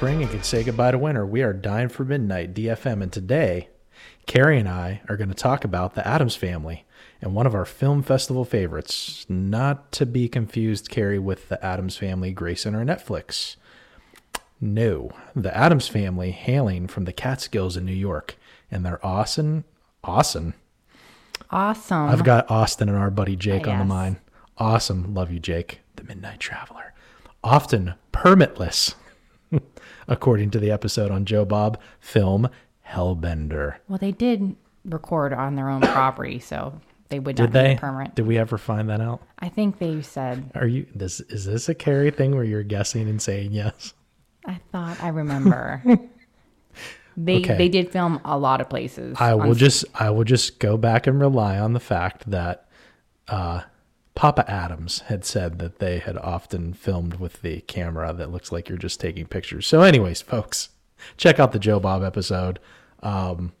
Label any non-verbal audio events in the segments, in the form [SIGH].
spring and can say goodbye to winter. We are dying for midnight, DFM, and today, Carrie and I are going to talk about the Adams Family and one of our film festival favorites, not to be confused, Carrie, with the Addams Family Grayson or Netflix. No, the Adams Family hailing from the Catskills in New York, and they're awesome, Austin. Awesome. I've got Austin and our buddy Jake on the mind. Awesome. Love you, Jake. The Midnight Traveler. Often permitless, according to the episode on Joe Bob film Hellbender. well, they did record on their own property, so they would not Did they? be permanent. Did we ever find that out? I think they said. Are you this is this a Carrie thing where you're guessing and saying yes? I thought I remember. [LAUGHS] they Okay. they did film a lot of places. I will just I will just go back and rely on the fact that uh, Papa Adams had said that they had often filmed with the camera that looks like you're just taking pictures. So, anyways, folks, check out the Joe Bob episode. Um,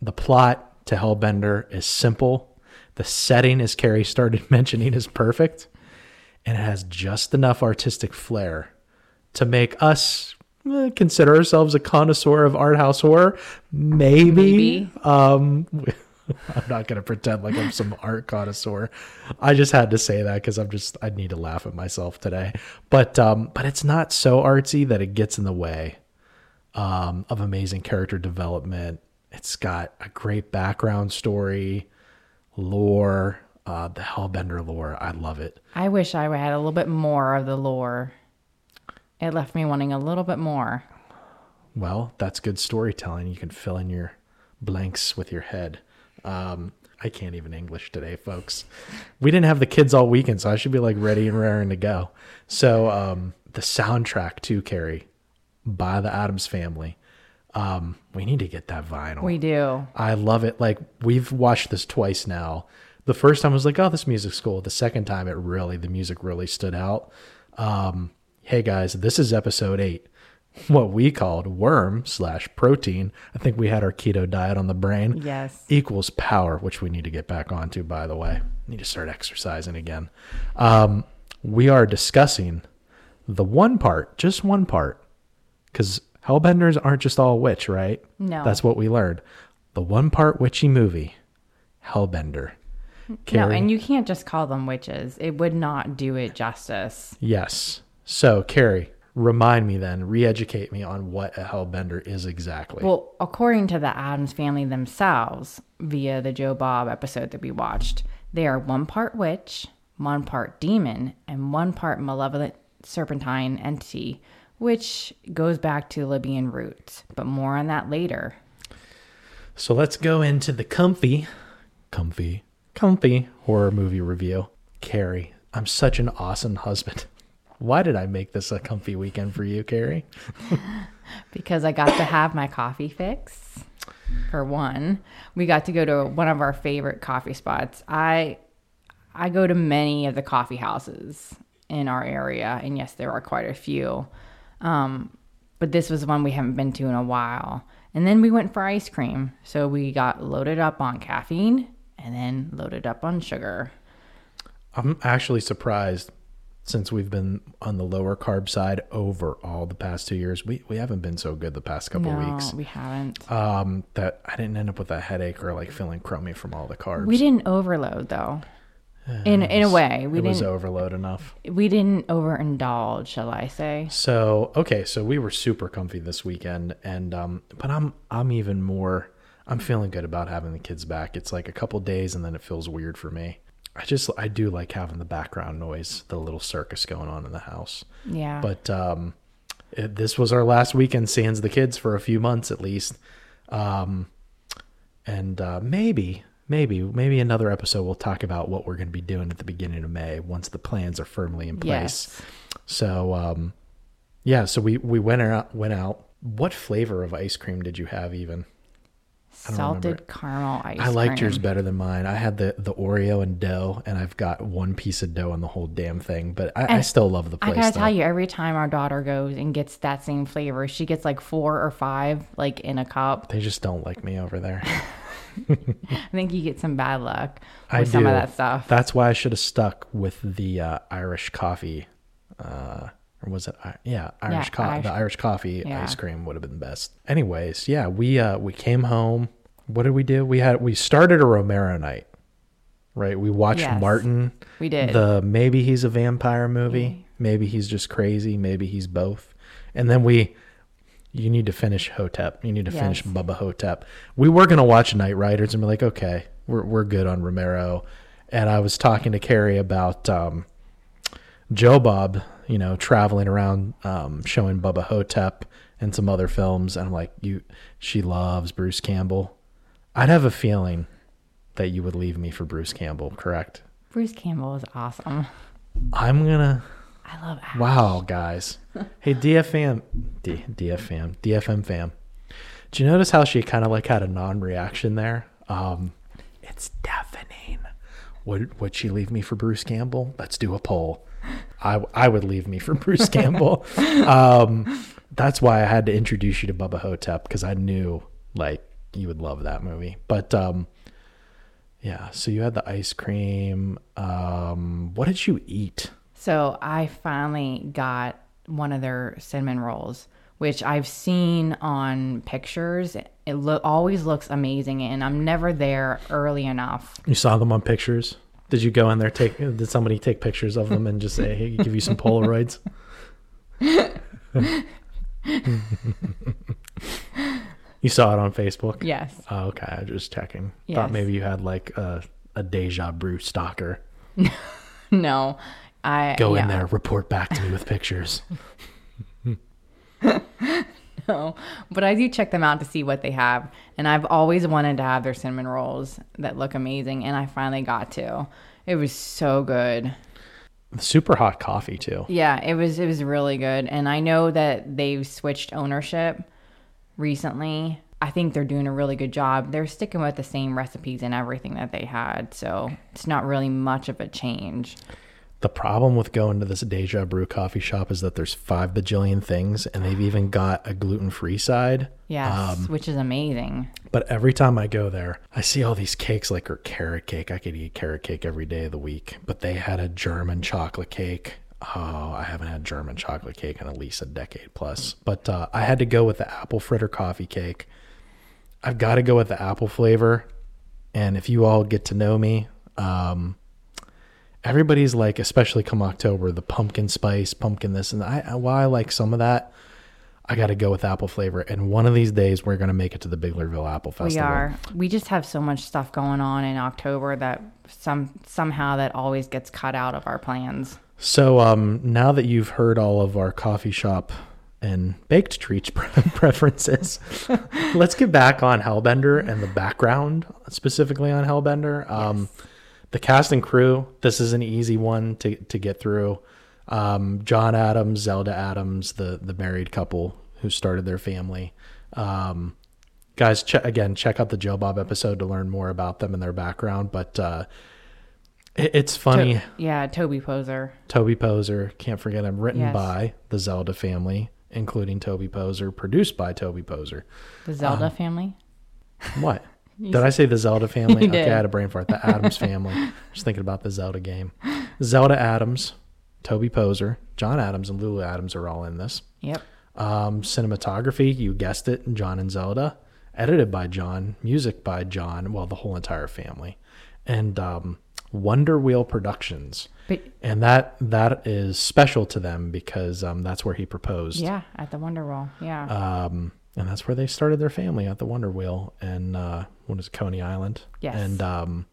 the plot to Hellbender is simple. The setting, as Carrie started [LAUGHS] mentioning, is perfect, and it has just enough artistic flair to make us eh, consider ourselves a connoisseur of art house horror. Maybe. Maybe. Um, [LAUGHS] [LAUGHS] I'm not gonna pretend like I'm some art connoisseur. I just had to say that because I'm just I need to laugh at myself today. But um, but it's not so artsy that it gets in the way um, of amazing character development. It's got a great background story, lore, uh, the Hellbender lore. I love it. I wish I had a little bit more of the lore. It left me wanting a little bit more. Well, that's good storytelling. You can fill in your blanks with your head. Um, I can't even English today, folks. We didn't have the kids all weekend, so I should be like ready and raring to go. So um, the soundtrack too, Carrie, by the Adams Family. Um, we need to get that vinyl. We do. I love it. Like we've watched this twice now. The first time I was like, "Oh, this music's cool." The second time, it really the music really stood out. Um, hey guys, this is episode eight. What we called worm slash protein. I think we had our keto diet on the brain. Yes. Equals power, which we need to get back onto. By the way, need to start exercising again. Um, we are discussing the one part, just one part, because Hellbenders aren't just all witch, right? No. That's what we learned. The one part witchy movie, Hellbender. No, and you can't just call them witches. It would not do it justice. Yes. So, Carrie, remind me then, re educate me on what a Hellbender is exactly. Well, according to the Adams family themselves, via the Joe Bob episode that we watched, they are one part witch, one part demon, and one part malevolent serpentine entity, which goes back to Libyan roots. But more on that later. So let's go into the comfy, comfy, comfy horror movie review. Carrie, I'm such an awesome husband. Why did I make this a comfy weekend for you, Carrie? [LAUGHS] because I got to have my coffee fix. For one, we got to go to one of our favorite coffee spots. I I go to many of the coffee houses in our area, and yes, there are quite a few. Um, but this was one we haven't been to in a while. And then we went for ice cream, so we got loaded up on caffeine and then loaded up on sugar. I'm actually surprised since we've been on the lower carb side over all the past two years. We we haven't been so good the past couple no, weeks. we haven't. Um, that I didn't end up with a headache or like feeling crummy from all the carbs. We didn't overload though. In in a way, we it was didn't. overload enough. we didn't overindulge, shall I say? So okay, so we were super comfy this weekend, and um, but I'm I'm even more. I'm feeling good about having the kids back. It's like a couple days, and then it feels weird for me. I just I do like having the background noise, the little circus going on in the house. Yeah. But um, it, this was our last weekend sans the kids for a few months at least. Um, and uh, maybe, maybe, maybe another episode we'll talk about what we're going to be doing at the beginning of May once the plans are firmly in place. yes. So, um, yeah, so we we went out. Went out. What flavor of ice cream did you have? Even. Salted caramel ice I liked cream. yours better than mine. I had the the Oreo and dough, and I've got one piece of dough on the whole damn thing. But I, I still love the I place. gotta though. tell you, every time our daughter goes and gets that same flavor, she gets like four or five, like in a cup. They just don't like me over there. [LAUGHS] I think you get some bad luck with I some do. of that stuff. That's why I should have stuck with the uh, Irish coffee uh, or was it? Yeah, Irish Yeah, co- Irish- the Irish coffee Yeah. ice cream would have been the best. Anyways, yeah, we uh we came home. What did we do? We had we started a Romero night, right? We watched Yes. Martin, We did. the maybe he's a vampire movie, maybe he's just crazy, maybe he's both, and then we. You need to finish Ho-Tep. You need to finish Bubba Ho-Tep. We were gonna watch Knightriders and be like, okay, we're we're good on Romero. And I was talking to Carrie about um, Joe Bob, you know, traveling around um, showing Bubba Ho-Tep and some other films, and I'm like, you, she loves Bruce Campbell. I'd have a feeling that you would leave me for Bruce Campbell, correct? Bruce Campbell is awesome. I'm gonna. I love Ash. Wow, guys. Hey, DFM, D, DFM, DFM fam. Do you notice how she kind of like had a non-reaction there? Um, it's deafening. Would would she leave me for Bruce Campbell? Let's do a poll. I I would leave me for [LAUGHS] Bruce Campbell. Um, that's why I had to introduce you to Bubba Ho-Tep because I knew like you would love that movie. But um, yeah. So you had the ice cream. Um, what did you eat? So I finally got one of their cinnamon rolls, which I've seen on pictures. It lo- always looks amazing, and I'm never there early enough. You saw them on pictures. Did you go in there? Take did somebody take pictures of them and just say, "Hey, give you some Polaroids"? [LAUGHS] you saw it on Facebook. Yes. Oh, okay, I was just checking. Yes. Thought maybe you had like a a deja brew stalker. [LAUGHS] No. I Go in there, report back to me with pictures. [LAUGHS] [LAUGHS] No, but I do check them out to see what they have. And I've always wanted to have their cinnamon rolls that look amazing, and I finally got to. It was so good. Super hot coffee too. Yeah, it was it was really good. And I know that they've switched ownership recently. I think they're doing a really good job. They're sticking with the same recipes and everything that they had, so it's not really much of a change. The problem with going to this Deja Brew coffee shop is that there's five bajillion things, and they've even got a gluten free side. Yes, which is amazing. But every time I go there, I see all these cakes like or carrot cake. I could eat carrot cake every day of the week. But they had a German chocolate cake. Oh, I haven't had German chocolate cake in at least a decade plus. But uh, I had to go with the apple fritter coffee cake. I've got to go with the apple flavor. And if you all get to know me, um, everybody's like, especially come October, the pumpkin spice, pumpkin this and that. I, while I like some of that, I got to go with apple flavor. And one of these days, we're going to make it to the Biglerville Apple Festival. We are. We just have so much stuff going on in October that some somehow that always gets cut out of our plans. So um, now that you've heard all of our coffee shop and baked treats [LAUGHS] preferences, [LAUGHS] let's get back on Hellbender and the background specifically on Hellbender. Um, The cast and crew. This is an easy one to to get through. Um, John Adams, Zelda Adams, the the married couple who started their family. Um, guys, che- again, check out the Joe Bob episode to learn more about them and their background. But uh, it, it's funny. To- yeah, Toby Poser. Toby Poser, can't forget him, written Yes. by the Zelda family, including Toby Poser, produced by Toby Poser. The Zelda Um, family. What? Did I say the Zelda [LAUGHS] family? You okay. I had a brain fart. The Adams family. [LAUGHS] Just thinking about the Zelda game. Zelda Adams, Toby Poser, John Adams, and Lulu Adams are all in this. Yep. Um, cinematography, you guessed it, John and Zelda. Edited by John, music by John, well, the whole entire family. And um, Wonder Wheel Productions. But And that that is special to them because um, that's where he proposed. yeah, at the Wonder Wheel. Yeah. Um, and that's where they started their family at the Wonder Wheel and uh, what is Coney Island? Yes. And um,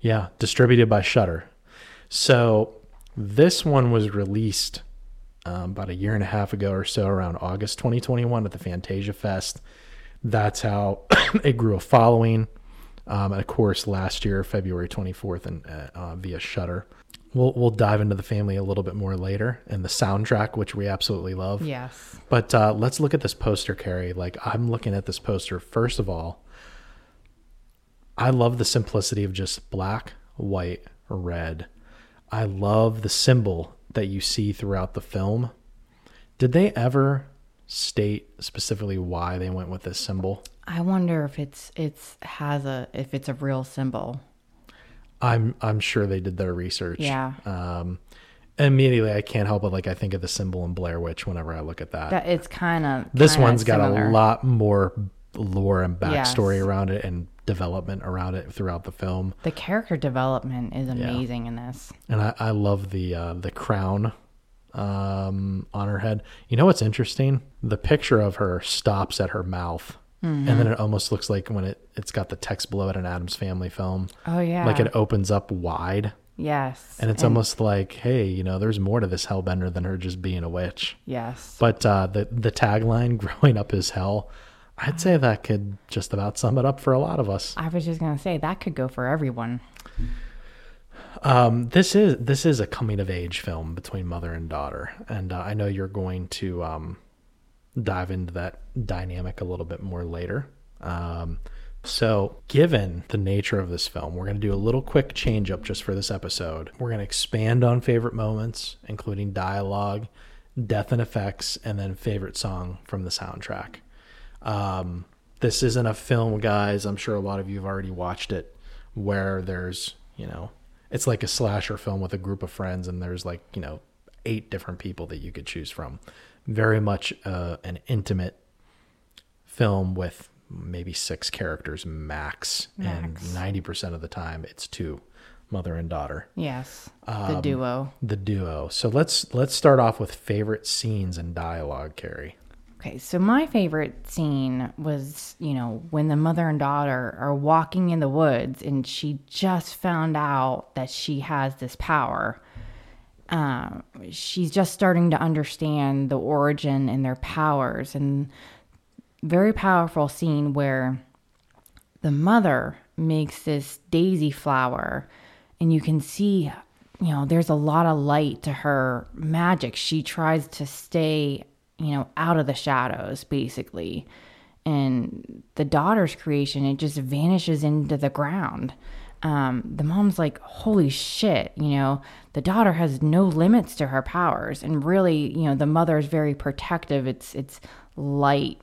yeah, distributed by Shudder. So this one was released um, about a year and a half ago or so, around August 2021 at the Fantasia Fest. That's how [COUGHS] it grew a following. Um, and of course, last year, February 24th, and uh, uh, via Shudder. We'll we'll dive into the family a little bit more later, and the soundtrack, which we absolutely love. yes. But uh, let's look at this poster, Carrie. Like I'm looking at this poster. First of all, I love the simplicity of just black, white, red. I love the symbol that you see throughout the film. Did they ever state specifically why they went with this symbol? I wonder if it's it's has a if it's a real symbol. I'm I'm sure they did their research. Yeah. Um, immediately I can't help but like I think of the symbol in Blair Witch whenever I look at that. That it's kind of this one's got a lot more lore and backstory Yes. around it and development around it throughout the film. The character development is amazing in this. And I, I love the uh, the crown um, on her head. You know what's interesting? The picture of her stops at her mouth. And then it almost looks like when it, it's got the text below it an Adams Family film. Oh yeah, Like it opens up wide. yes, And it's almost like, hey, you know, there's more to this hellbender than her just being a witch. yes. But uh, the the tagline [LAUGHS] "Growing up is hell," I'd say that could just about sum it up for a lot of us. I was just gonna say that could go for everyone. Um, this is this is a coming of age film between mother and daughter, and uh, I know you're going to um, dive into that dynamic a little bit more later. Um, so, given the nature of this film, we're going to do a little quick change up just for this episode. We're going to expand on favorite moments, including dialogue, death and effects, and then favorite song from the soundtrack. Um, this isn't a film, guys. I'm sure a lot of you have already watched it, where there's, you know, it's like a slasher film with a group of friends, and there's like, you know, eight different people that you could choose from. Very much uh, an intimate film with maybe six characters max, Max. and 90% of the time it's two, mother and daughter Yes, Um, the duo. the duo. So let's let's start off with favorite scenes and dialogue, Carrie. Okay, so my favorite scene was, you know, when the mother and daughter are walking in the woods and she just found out that she has this power. Um, she's just starting to understand the origin and their powers, and very powerful scene where the mother makes this daisy flower and you can see you know there's a lot of light to her magic she tries to stay you know out of the shadows basically. And the daughter's creation it just vanishes into the ground. Um, the mom's like holy shit you know? The daughter has no limits to her powers. And really you know the mother is very protective. It's it's light.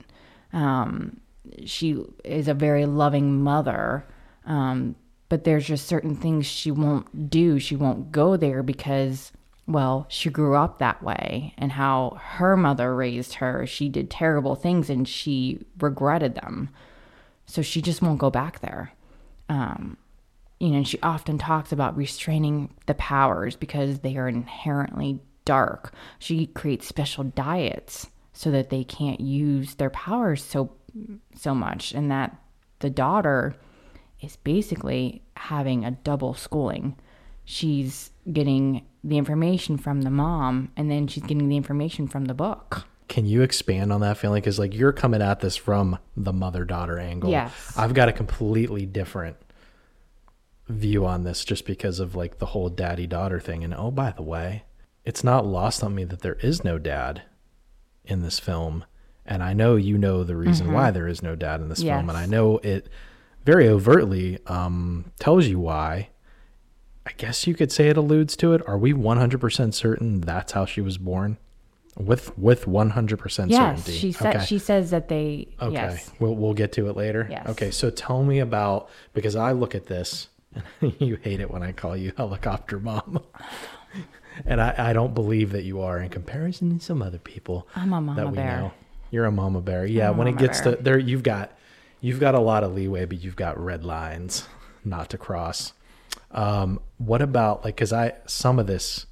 Um, she is a very loving mother. Um, but there's just certain things she won't do. She won't go there because well she grew up that way and how her mother raised her she did terrible things and she regretted them. So she just won't go back there. Um, you know she often talks about restraining the powers because they are inherently dark. She creates special diets so that they can't use their powers so so much and that the daughter is basically having a double schooling. She's getting the information from the mom and then she's getting the information from the book Can you expand on that feeling? Because like you're coming at this from the mother daughter angle. Yes. I've got a completely different view on this just because of like the whole daddy daughter thing. And oh, by the way, it's not lost on me that there is no dad in this film. And I know you know the reason why there is no dad in this film. And Mm-hmm. I know it very overtly um, tells you why. I guess you could say it alludes to it. Are we 100% certain that's how she was born? With with 100% yes certainty. she said Okay. she says that they Okay. yes We'll we'll get to it later. Yes. Okay, so tell me about because I look at this and [LAUGHS] you hate it when I call you [LAUGHS] helicopter mom. [LAUGHS] and I, I don't believe that you are in comparison to some other people I'm a mama that we bear. know. You're a mama bear. Yeah, when it gets bear. to there you've got you've got a lot of leeway, but you've got red lines not to cross. Um, what about like because I some of this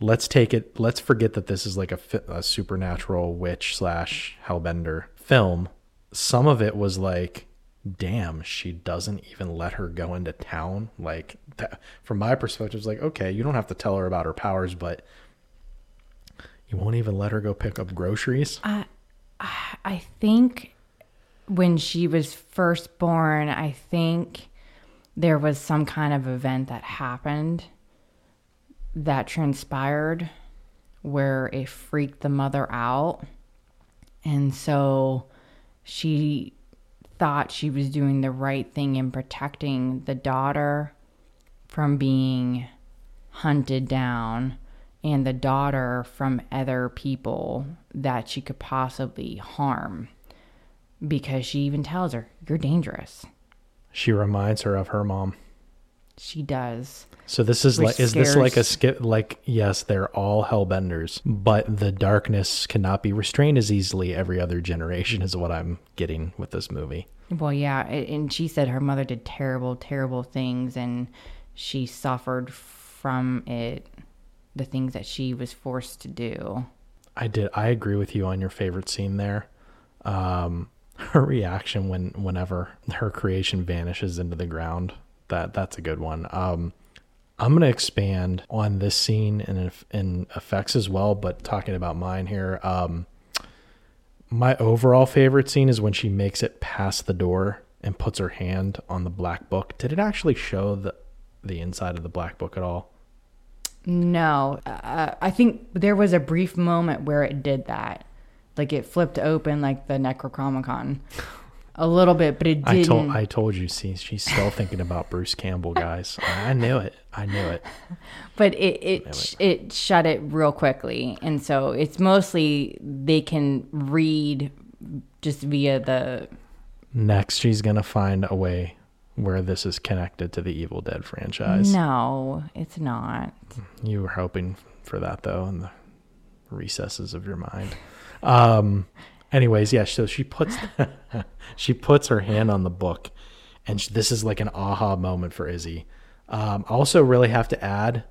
let's take it let's forget that this is like a, a supernatural witch slash hellbender film. Some of it was like damn she doesn't even let her go into town. Like that, from my perspective it's like okay you don't have to tell her about her powers but you won't even let her go pick up groceries? I, I think when she was first born, I think there was some kind of event that happened that transpired where it freaked the mother out. And so she thought she was doing the right thing in protecting the daughter from being hunted down and the daughter from other people that she could possibly harm because she even tells her you're dangerous she reminds her of her mom She does. So this is Which like is this like a skip like yes, they're all hellbenders, but the darkness cannot be restrained as easily every other generation is what I'm getting with this movie. Well, yeah, and she said her mother did terrible, terrible things, and she suffered from it, the things that she was forced to do. I did I agree with you on your favorite scene there. Um [LAUGHS] her reaction when whenever her creation vanishes into the ground. That that's a good one. Um I'm going to expand on this scene and in, effects as well, but talking about mine here. Um my overall favorite scene is when she makes it past the door and puts her hand on the black book. Did it actually show the the inside of the black book at all? No, uh, I think there was a brief moment where it did that, like it flipped open like the Necronomicon, a little bit, but it I didn't. told I told you. See, she's still thinking about Bruce Campbell, guys. I knew it. I knew it. [LAUGHS] but it it sh- it shut it real quickly, and so it's mostly they can read just via the Next, she's gonna find a way where this is connected to the Evil Dead franchise. no, it's not. You were hoping for that though, in the recesses of your mind. Um. Anyways, yeah. So she puts [LAUGHS] she puts her hand on the book, and sh- this is like an aha moment for Izzy. Um, I also really have to add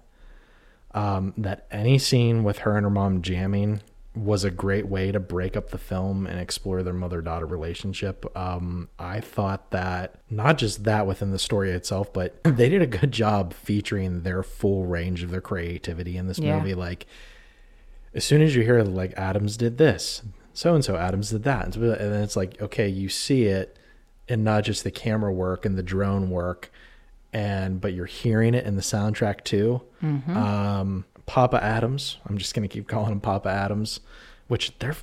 um, that any scene with her and her mom jamming was a great way to break up the film and explore their mother daughter relationship. Um, I thought that not just that within the story itself, but [CLEARS THROAT] they did a good job featuring their full range of their creativity in this Yeah. movie. Like, as soon as you hear like Adams did this, so and so Adams did that, and then it's like okay, you see it, and not just the camera work and the drone work, and but you're hearing it in the soundtrack too. Mm-hmm. Um, Papa Adams, I'm just gonna keep calling him Papa Adams, which their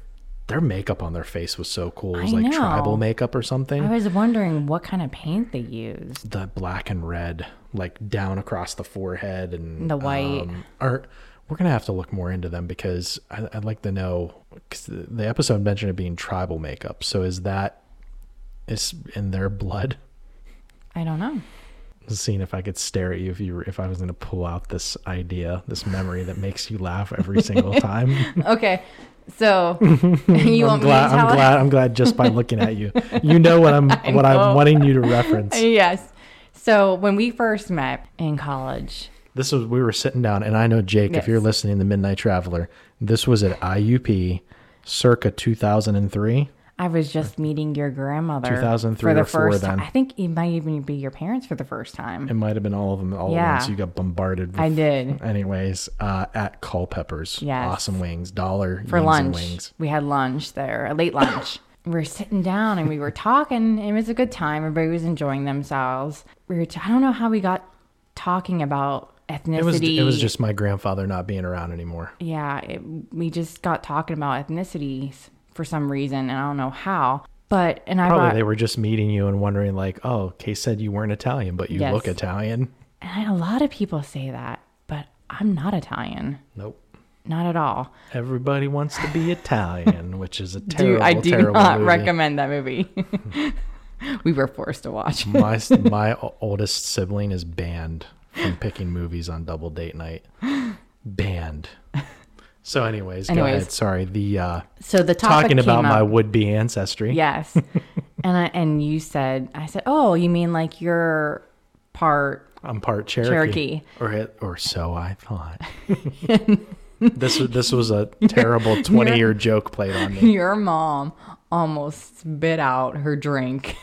their makeup on their face was so cool. It was I like know. tribal makeup or something. I was wondering what kind of paint they used. the black and red, like down across the forehead and The white. Um, are we're gonna have to look more into them because I, I'd like to know. Cause the, episode mentioned it being tribal makeup. So is that is in their blood? I don't know. Seeing if I could stare at you if you were, if I was gonna pull out this idea, this memory that makes you laugh every single [LAUGHS] time. Okay, so [LAUGHS] you I'm want glad. me to I'm glad. I'm glad just by looking at you, you know what I'm [LAUGHS] what know. I'm wanting you to reference. Yes. So when we first met in college, This was we were sitting down, and I know Jake. If you're listening, the Midnight Traveler. This was at IUP, circa 2003. I was just meeting your grandmother 2003 for the first then. time. I think it might even be your parents for the first time. It might have been all of them all Yeah. at once. You got bombarded. With, I did. Anyways, uh, at Culpeppers, Yes. awesome wings, dollar for lunch. wings. We had lunch there, a late lunch. [COUGHS] we were sitting down and we were talking. It was a good time. Everybody was enjoying themselves. We were. T- I don't know how we got talking about ethnicity. It was it was just my grandfather not being around anymore. yeah. It, we just got talking about ethnicities for some reason, and I don't know how. But and I Probably brought, they were just meeting you and wondering like, oh, Kay said you weren't Italian, but you Yes. look Italian. and a lot of people say that, but I'm not Italian. Nope. Not at all. Everybody wants to be Italian, [LAUGHS] which is a terrible, I do not movie. recommend that movie. [LAUGHS] we were forced to watch. my my oldest sibling is banned from picking movies on double date night. Banned. So, anyways, go ahead. Sorry, the uh, So the topic talking about came my would be ancestry. Yes. and I and you said I said, "Oh, you mean like you're part I'm part Cherokee, Cherokee. or it, or so I thought. [LAUGHS] this was this was a terrible twenty year joke played on me. your mom almost spit out her drink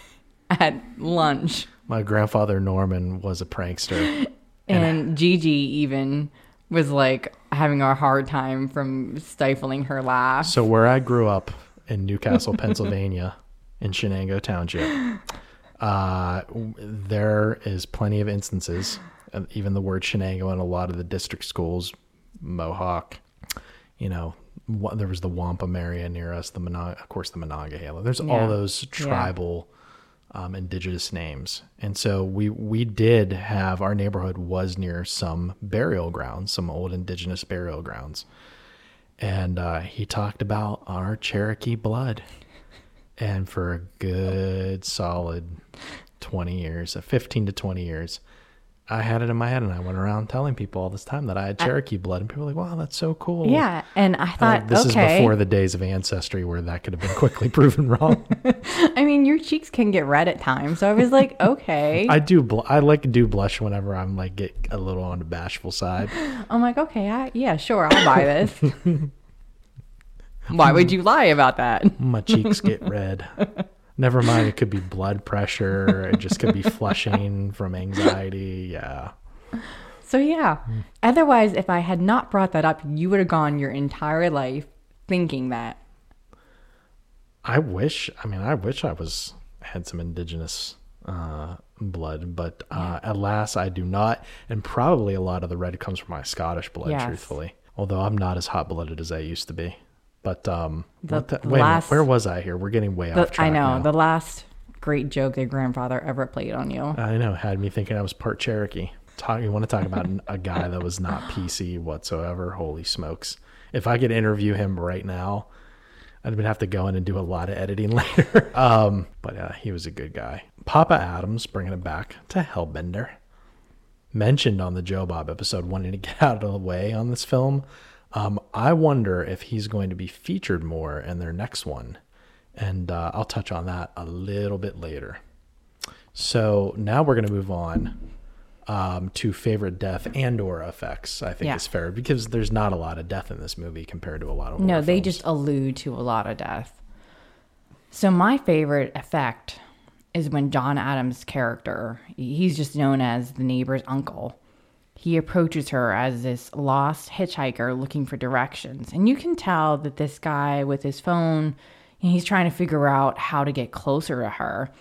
at lunch." My grandfather Norman was a prankster. [LAUGHS] And Gigi even was like having a hard time from stifling her laugh. So where I grew up in New Castle, [LAUGHS] Pennsylvania, in Shenango Township, uh, there is plenty of instances, even the word Shenango in a lot of the district schools, Mohawk, you know, there was the Wampum area near us, the Monog- of course the Monongahela. There's Yeah. all those tribal. Um, indigenous names, and so we we did have our neighborhood was near some burial grounds, some old indigenous burial grounds, and uh, he talked about our Cherokee blood. And for a good solid 20 years, uh, 15 to 20 years, I had it in my head, and I went around telling people all this time that I had Cherokee blood, and people were like, "Wow, that's so cool." Yeah, and I And, thought, like, this okay. is before the days of ancestry where that could have been quickly [LAUGHS] proven wrong. [LAUGHS] I mean, your cheeks can get red at times, so I was like, [LAUGHS] okay. I do. Bl- I like to do blush whenever I'm like get a little on the bashful side. [GASPS] I'm like, okay, I, yeah, sure, I'll buy this. Why would you lie about that? My cheeks get red. Never mind, it could be blood pressure. It just could be flushing from anxiety. Yeah. So yeah. Otherwise, if I had not brought that up, you would have gone your entire life thinking that. I wish. I mean, I wish I was had some indigenous uh, blood, but uh, alas, I do not. And probably a lot of the red comes from my Scottish blood, Yes. truthfully. Although I'm not as hot blooded as I used to be. But um, The what the- wait, last- where was I here? We're getting way The- off track. I know now. the last great joke your grandfather ever played on you. I know, had me thinking I was part Cherokee. Talk, you want to talk about a guy that was not [SIGHS] PC whatsoever? Holy smokes! If I could interview him right now, I'd have to go in and do a lot of editing [LAUGHS] later. um, but uh, he was a good guy. Papa Adams, bringing it back to Hellbender, mentioned on the Joe Bob episode wanting to get out of the way on this film. Um, I wonder if he's going to be featured more in their next one, and uh, I'll touch on that a little bit later. So now we're going to move on um, to favorite death and or effects. I think Yeah. is fair because there's not a lot of death in this movie compared to a lot of No, they films. just allude to a lot of death. So my favorite effect is when John Adams' character, he's just known as the neighbor's uncle. He approaches her as this lost hitchhiker looking for directions. And you can tell that this guy with his phone, he's trying to figure out how to get closer to her.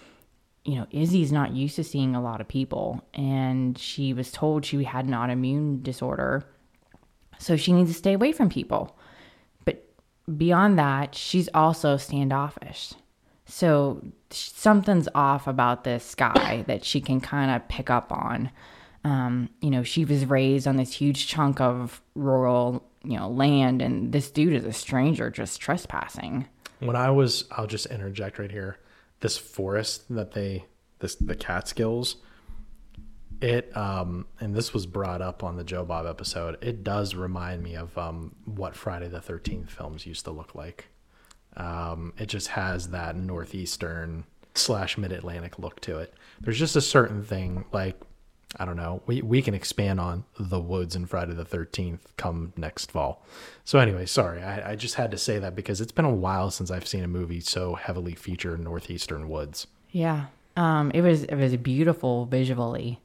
You know, Izzy's not used to seeing a lot of people, and she was told she had an autoimmune disorder. So she needs to stay away from people. But beyond that, she's also standoffish. So something's off about this guy that she can kind of pick up on. Um, you know, she was raised on this huge chunk of rural, you know, land, and this dude is a stranger just trespassing. when I was, I'll just interject right here. This forest that they, this the Catskills, it um, and this was brought up on the Joe Bob episode. It does remind me of um, what Friday the Thirteenth films used to look like. Um, it just has that northeastern slash mid Atlantic look to it. There's just a certain thing like I don't know. We we can expand on the woods and Friday the Thirteenth come next fall. So anyway, sorry, I, I just had to say that because it's been a while since I've seen a movie so heavily feature northeastern woods. Yeah. Um, it was it was beautiful visually.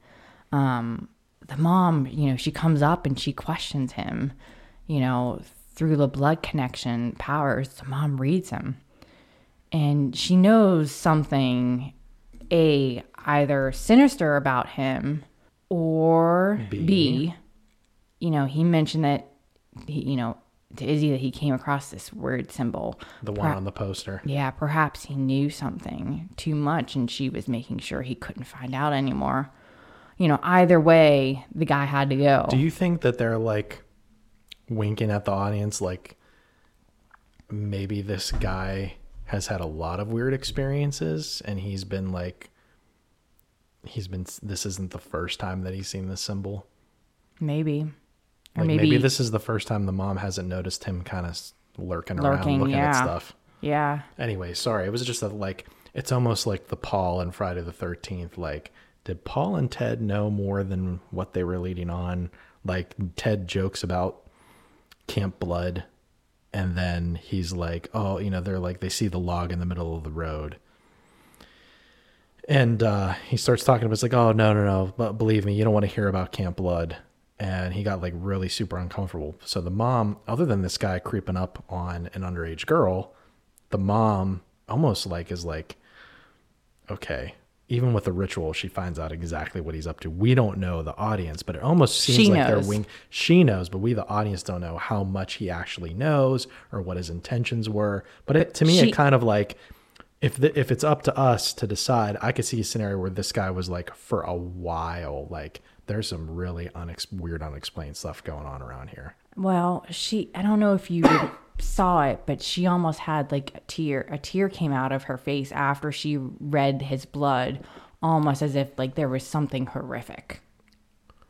Um, the mom, you know, she comes up and she questions him, you know, through the blood connection powers. The mom reads him, and she knows something, a either sinister about him, or B. B. You know, he mentioned that, he, you know, to Izzy that he came across this weird symbol. The one Perha- on the poster. yeah, perhaps he knew something too much and she was making sure he couldn't find out anymore. You know, either way, the guy had to go. Do you think that they're like winking at the audience like maybe this guy has had a lot of weird experiences and he's been like he's been this isn't the first time that he's seen this symbol maybe. Or like maybe, maybe, this is the first time the mom hasn't noticed him kind of lurking, around looking yeah. at stuff Yeah. anyway sorry it was just that like it's almost like the paul and friday the 13th like did paul and ted know more than what they were leading on like ted jokes about camp blood and then he's like oh you know they're like they see the log in the middle of the road and uh, he starts talking about it's like oh no no no. But believe me you don't want to hear about camp blood. And he got like really super uncomfortable. So the mom other than this guy creeping up on an underage girl the mom almost like is like okay. Even with the ritual she finds out exactly what he's up to. We don't know the audience but it almost seems She like they're wing she knows but we the audience don't know how much he actually knows or what his intentions were. But it to me she- it kind of like if the, if it's up to us to decide i could see a scenario where this guy was like for a while like there's some really unex- weird unexplained stuff going on around here Well, she, I don't know if you [COUGHS] saw it, but she almost had like a tear. A tear came out of her face after she read his blood, almost as if like there was something horrific.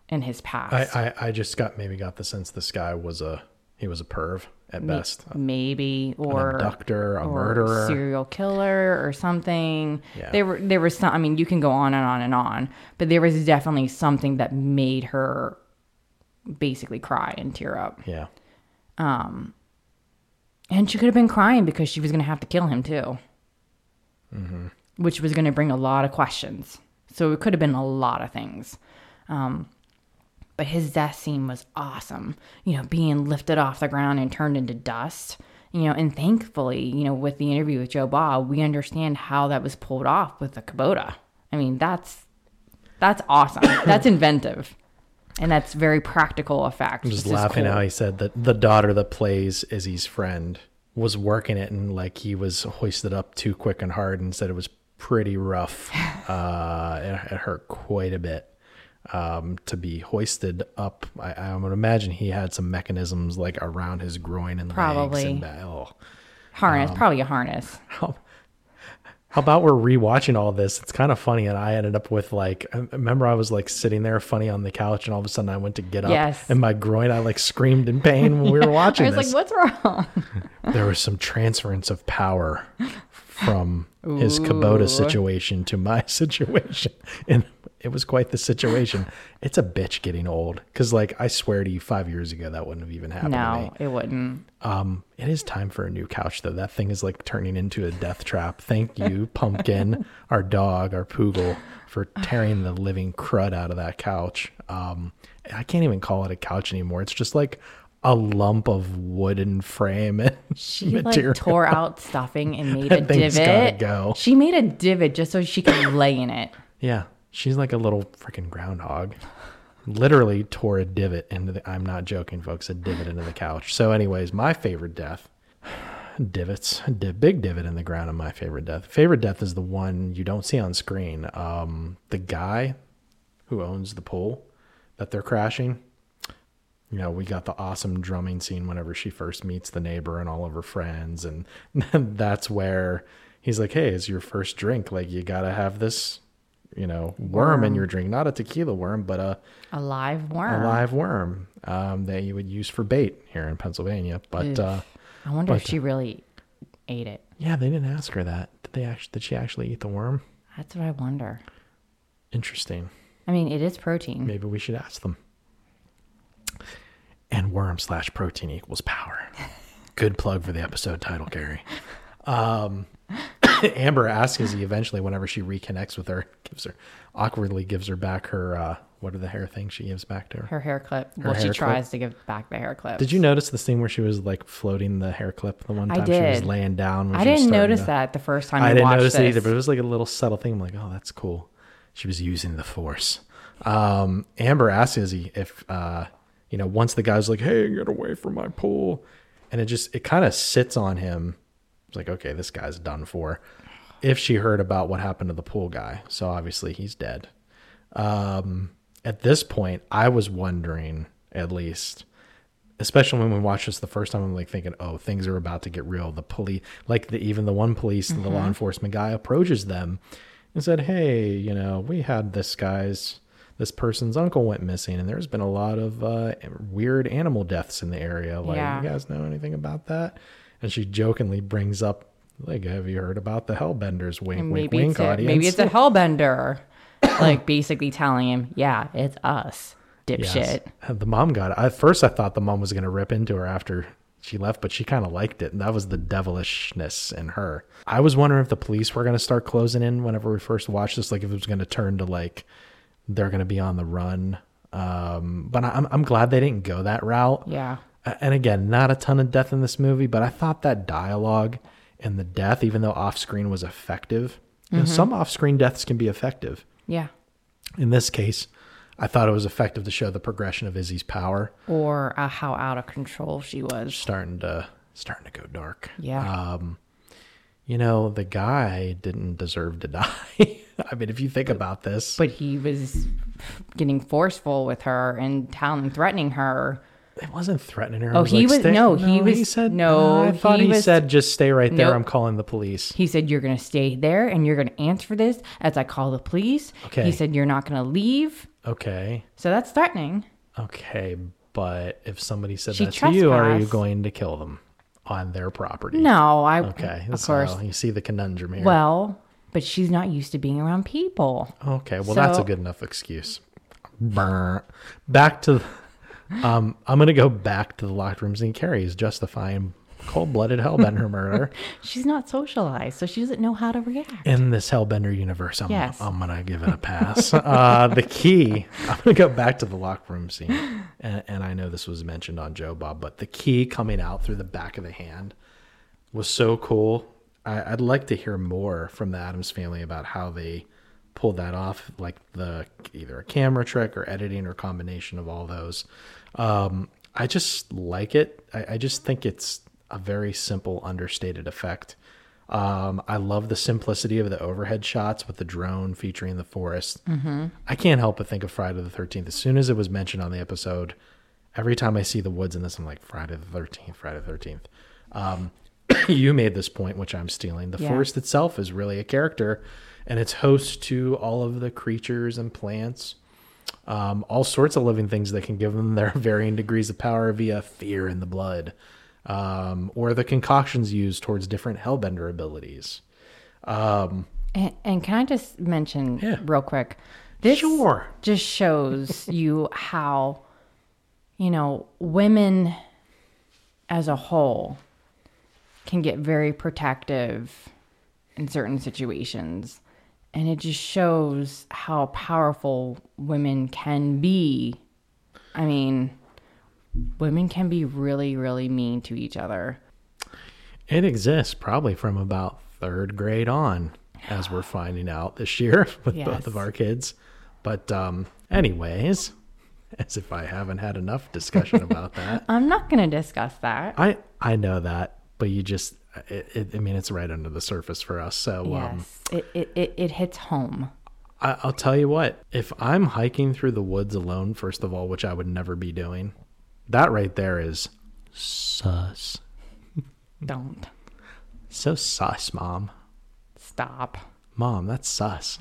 in his I, past. I I just got maybe got the sense this guy was a he was a perv at best, maybe an or abductor, a or murderer. serial killer or something. Yeah. There were there was some I mean you can go on and on and on, but there was definitely something that made her basically cry and tear up. yeah, Um. And she could have been crying because she was going to have to kill him too. Which was going to bring a lot of questions. So it could have been a lot of things. Um, but his death scene was awesome. You know, being lifted off the ground and turned into dust. You know, and thankfully, you know, with the interview with Joe Bob, we understand how that was pulled off with the Kubota. I mean, that's that's awesome. [COUGHS] that's inventive. And that's very practical effect. I'm just which is laughing cool. how he said that the daughter that plays Izzy's friend was working it and like he was hoisted up too quick and hard and said it was pretty rough. [LAUGHS] uh, it, it hurt quite a bit um, to be hoisted up. I, I would imagine he had some mechanisms like around his groin and legs Probably. and back. Oh. harness, probably a harness. [LAUGHS] How, how about we're rewatching all this? It's kind of funny, and I ended up with like, I remember I was like sitting there funny on the couch, and all of a sudden I went to get up, Yes. and my groin, I like screamed in pain when we were watching [LAUGHS] I was this. like, what's wrong? [LAUGHS] there was some transference of power from his Kubota situation to my [LAUGHS] situation, and it was quite the situation. It's a bitch getting old, because like I swear to you, five years ago that wouldn't have even happened to me. No, it wouldn't. Um, it is time for a new couch though. That thing is like turning into a death trap. Thank you, [LAUGHS] Pumpkin, our dog, our poodle, for tearing the living crud out of that couch. Um, I can't even call it a couch anymore. It's just like a lump of wooden frame and [LAUGHS] She material. like tore out stuffing and made [LAUGHS] a divot. go. She made a divot just so she could lay in it. Yeah, she's like a little freaking groundhog. Literally tore a divot into the. I'm not joking, folks. A divot into the couch. So, anyways, my favorite death. [SIGHS] Divots, big divot in the ground. And my favorite death. Favorite death is the one you don't see on screen. Um, the guy who owns the pool that they're crashing. You know, we got the awesome drumming scene whenever she first meets the neighbor and all of her friends, and [LAUGHS] that's where he's like, "Hey, it's your first drink. Like, you gotta have this, you know, worm, in your drink. Not a tequila worm, but a, A live worm. a live worm um, that you would use for bait here in Pennsylvania." But uh, I wonder if she really ate it. yeah, they didn't ask her that. Did they actually? Did she actually eat the worm? That's what I wonder. Interesting. I mean, it is protein. Maybe we should ask them. And worm slash protein equals power. Good plug for the episode title, Gary. Um, [COUGHS] Amber asks Izzy eventually, whenever she reconnects with her, gives her awkwardly gives her back her uh, what are the hair things she gives back to her. Her hair clip. well, hair she clip. tries to give back the hair clip. Did you notice the scene where she was like floating the hair clip the one time she was laying down? When I didn't notice to- that the first time I I, didn't watched notice this. it either, but it was like a little subtle thing. I'm like, oh, that's cool. She was using the force. Um, Amber asks Izzy if, uh, you know, once the guy's like, hey, get away from my pool. And it just, it kind of sits on him. It's like, okay, this guy's done for. If she heard about what happened to the pool guy. So obviously he's dead. Um, at this point, I was wondering, at least, especially when we watched this the first time, I'm like thinking, oh, things are about to get real. The police, like the even the one police, the law enforcement guy approaches them and said, hey, you know, we had this guy's, this person's uncle went missing, and there's been a lot of uh, weird animal deaths in the area. Like, Yeah. you guys know anything about that? And she jokingly brings up, like, have you heard about the Hellbenders? Wink, And wink, maybe wink, it's a, audience. maybe it's a hellbender. like basically telling him, yeah, it's us, dipshit. Yes. The mom got it. At first, I thought the mom was going to rip into her after she left, but she kind of liked it. And that was the devilishness in her. I was wondering if the police were going to start closing in whenever we first watched this, like if it was going to turn to like they're going to be on the run. Um, but I'm, I'm glad they didn't go that route. Yeah. And again, not a ton of death in this movie, but I thought that dialogue and the death, even though off screen was effective, you know, some off screen deaths can be effective Yeah. in this case, I thought it was effective to show the progression of Izzy's power Or uh, how out of control she was. starting to starting to go dark. Yeah. Um, you know, the guy didn't deserve to [LAUGHS] die. I mean, if you think about this, but he was getting forceful with her and telling, threatening her It wasn't threatening her. Oh, he like, was- stay- no, he He was- said no, uh, I thought he he, was- said just stay right there. Nope. I'm calling the police. He said, You're going to stay there and you're going to answer this as I call the police. Okay. He said, You're not going to leave. Okay, So that's threatening. okay, but if somebody said She that to you, are you going to kill them on their property? No, I, Okay, of so course. you see the conundrum here. Well, but she's not used to being around people. Okay, well that's a good enough excuse. Back to, um, I'm gonna go back to the locked room scene. Carrie is justifying cold-blooded hellbender [LAUGHS] murder She's not socialized, so she doesn't know how to react. in this hellbender universe. I'm, Yes. I'm gonna give it a pass. uh, the key. I'm gonna go back to the locked room scene, and, and I know this was mentioned on Joe Bob, but the key coming out through the back of the hand was so cool. I, I'd like to hear more from the Adams family about how they pulled that off, like the either a camera trick or editing or combination of all those. Um, I just like it. I, I just think it's a very simple, understated effect. Um, I love the simplicity of the overhead shots with the drone featuring the forest. Mm-hmm. I can't help but think of Friday the 13th. As soon as it was mentioned on the episode, every time I see the woods in this, I'm like, Friday the 13th, Friday the 13th. Um, [COUGHS] you made this point, which I'm stealing. The Yeah. forest itself is really a character, and it's host to all of the creatures and plants, um, all sorts of living things that can give them their [LAUGHS] varying degrees of power via fear in the blood, um, or the concoctions used towards different hellbender abilities. And, and can I just mention Yeah. real quick? This Sure. just shows [LAUGHS] you how, you know, women as a whole can get very protective in certain situations. And it just shows how powerful women can be. I mean, women can be really, really mean to each other. It exists probably from about third grade on, as we're [GASPS] finding out this year [LAUGHS] with both of our kids. But, um, anyways, as if I haven't had enough discussion about that. [LAUGHS] I'm not going to discuss that. I I know that, but you just it, it, I mean it's right under the surface for us. So um, Yes, it, it, it, it hits home. I, I'll tell you what, if I'm hiking through the woods alone, first of all, which I would never be doing, that right there is sus. Don't So sus, mom. stop. Mom, that's sus.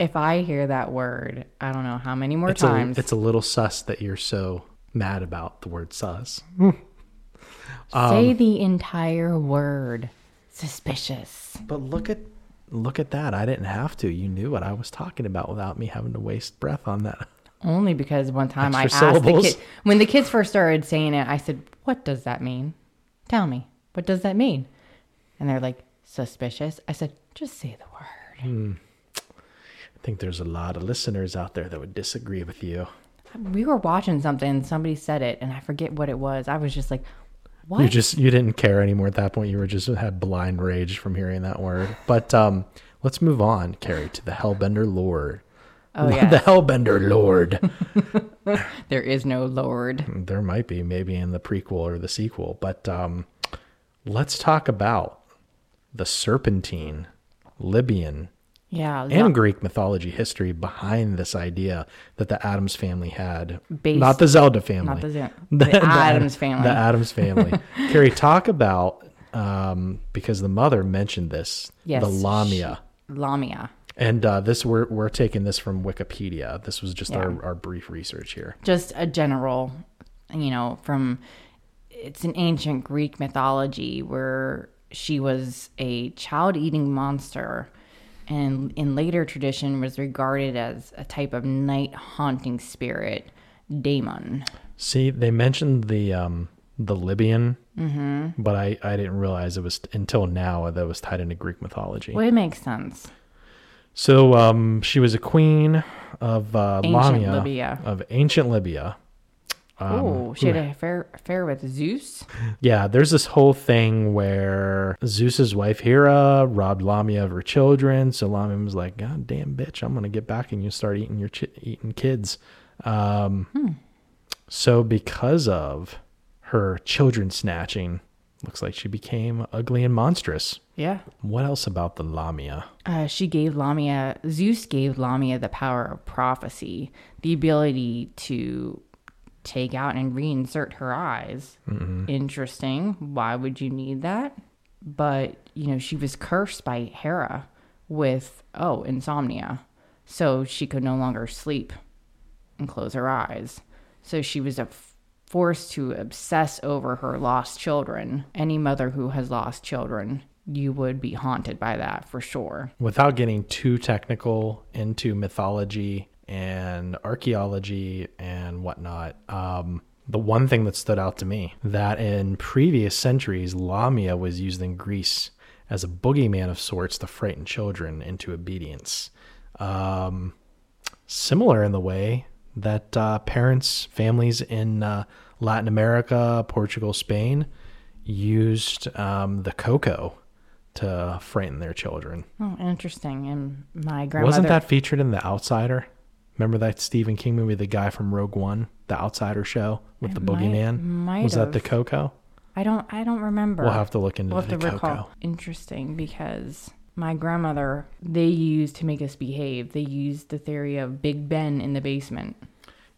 If I hear that word, I don't know how many more It's times. a it's a little sus that you're so mad about the word sus. [LAUGHS] say um, the entire word. Suspicious. But look at look at that. I didn't have to. You knew what I was talking about without me having to waste breath on that. Only because one time I Extra asked the kid when the kids first started saying it, I said, "What does that mean? Tell me. What does that mean?" And they're like, "Suspicious." I said, "Just say the word." I think there's a lot of listeners out there that would disagree with you. We were watching something, and somebody said it, and I forget what it was. I was just like, "What?" You just you didn't care anymore at that point. You were just had blind rage from hearing that word. But um, let's move on, Carrie, to the Hellbender Lord. oh [LAUGHS] the Hellbender Lord. [LAUGHS] there is no Lord. there might be maybe in the prequel or the sequel, but um, let's talk about the Serpentine, Libyan, Yeah, and Greek mythology history behind this idea that the Adams family had. Based- not the Zelda family. not the, Zen- [LAUGHS] the Adams [LAUGHS] family. The Adams family. [LAUGHS] Carrie, talk about um, because the mother mentioned this. Yes, The Lamia. Lamia. And uh, this we're we're taking this from Wikipedia. This was just Yeah. our, our brief research here. just a general, you know, from it's an ancient Greek mythology where she was a child eating monster and in later tradition was regarded as a type of night haunting spirit, daemon. See, they mentioned the um, the Libyan, but I, I didn't realize it was until now that it was tied into Greek mythology. Well, it makes sense. So um, she was a queen of uh, Lamia, Libya. of ancient Libya. Um, oh, she had a affair, affair with Zeus. Yeah, there's this whole thing where Zeus's wife Hera robbed Lamia of her children. So Lamia was like, "God damn bitch, I'm gonna get back and you start eating your chi- eating kids." Um, So because of her children snatching, looks like she became ugly and monstrous. Yeah. What else about the Lamia? Uh, she gave Lamia, Zeus gave Lamia the power of prophecy, the ability to take out and reinsert her eyes. Mm-hmm. Interesting. Why would you need that? But, you know, she was cursed by Hera with, oh, insomnia. So she could no longer sleep and close her eyes. So she was a forced to obsess over her lost children. Any mother who has lost children, you would be haunted by that for sure. Without getting too technical into mythology and archaeology and whatnot, um, the one thing that stood out to me that in previous centuries, Lamia was used in Greece as a boogeyman of sorts to frighten children into obedience. Um, similar in the way that uh, parents, families in uh, Latin America, Portugal, Spain used um, the coco to frighten their children. Oh, interesting. And my grandmother Wasn't that featured in The Outsider? Remember that Stephen King movie, the guy from Rogue One, The Outsider show with the might- boogeyman? might Was that the coco? I don't I don't remember. We'll have to look into We'll the coco. recall. Interesting because my grandmother they used to make us behave. They used the theory of Big Ben in the basement.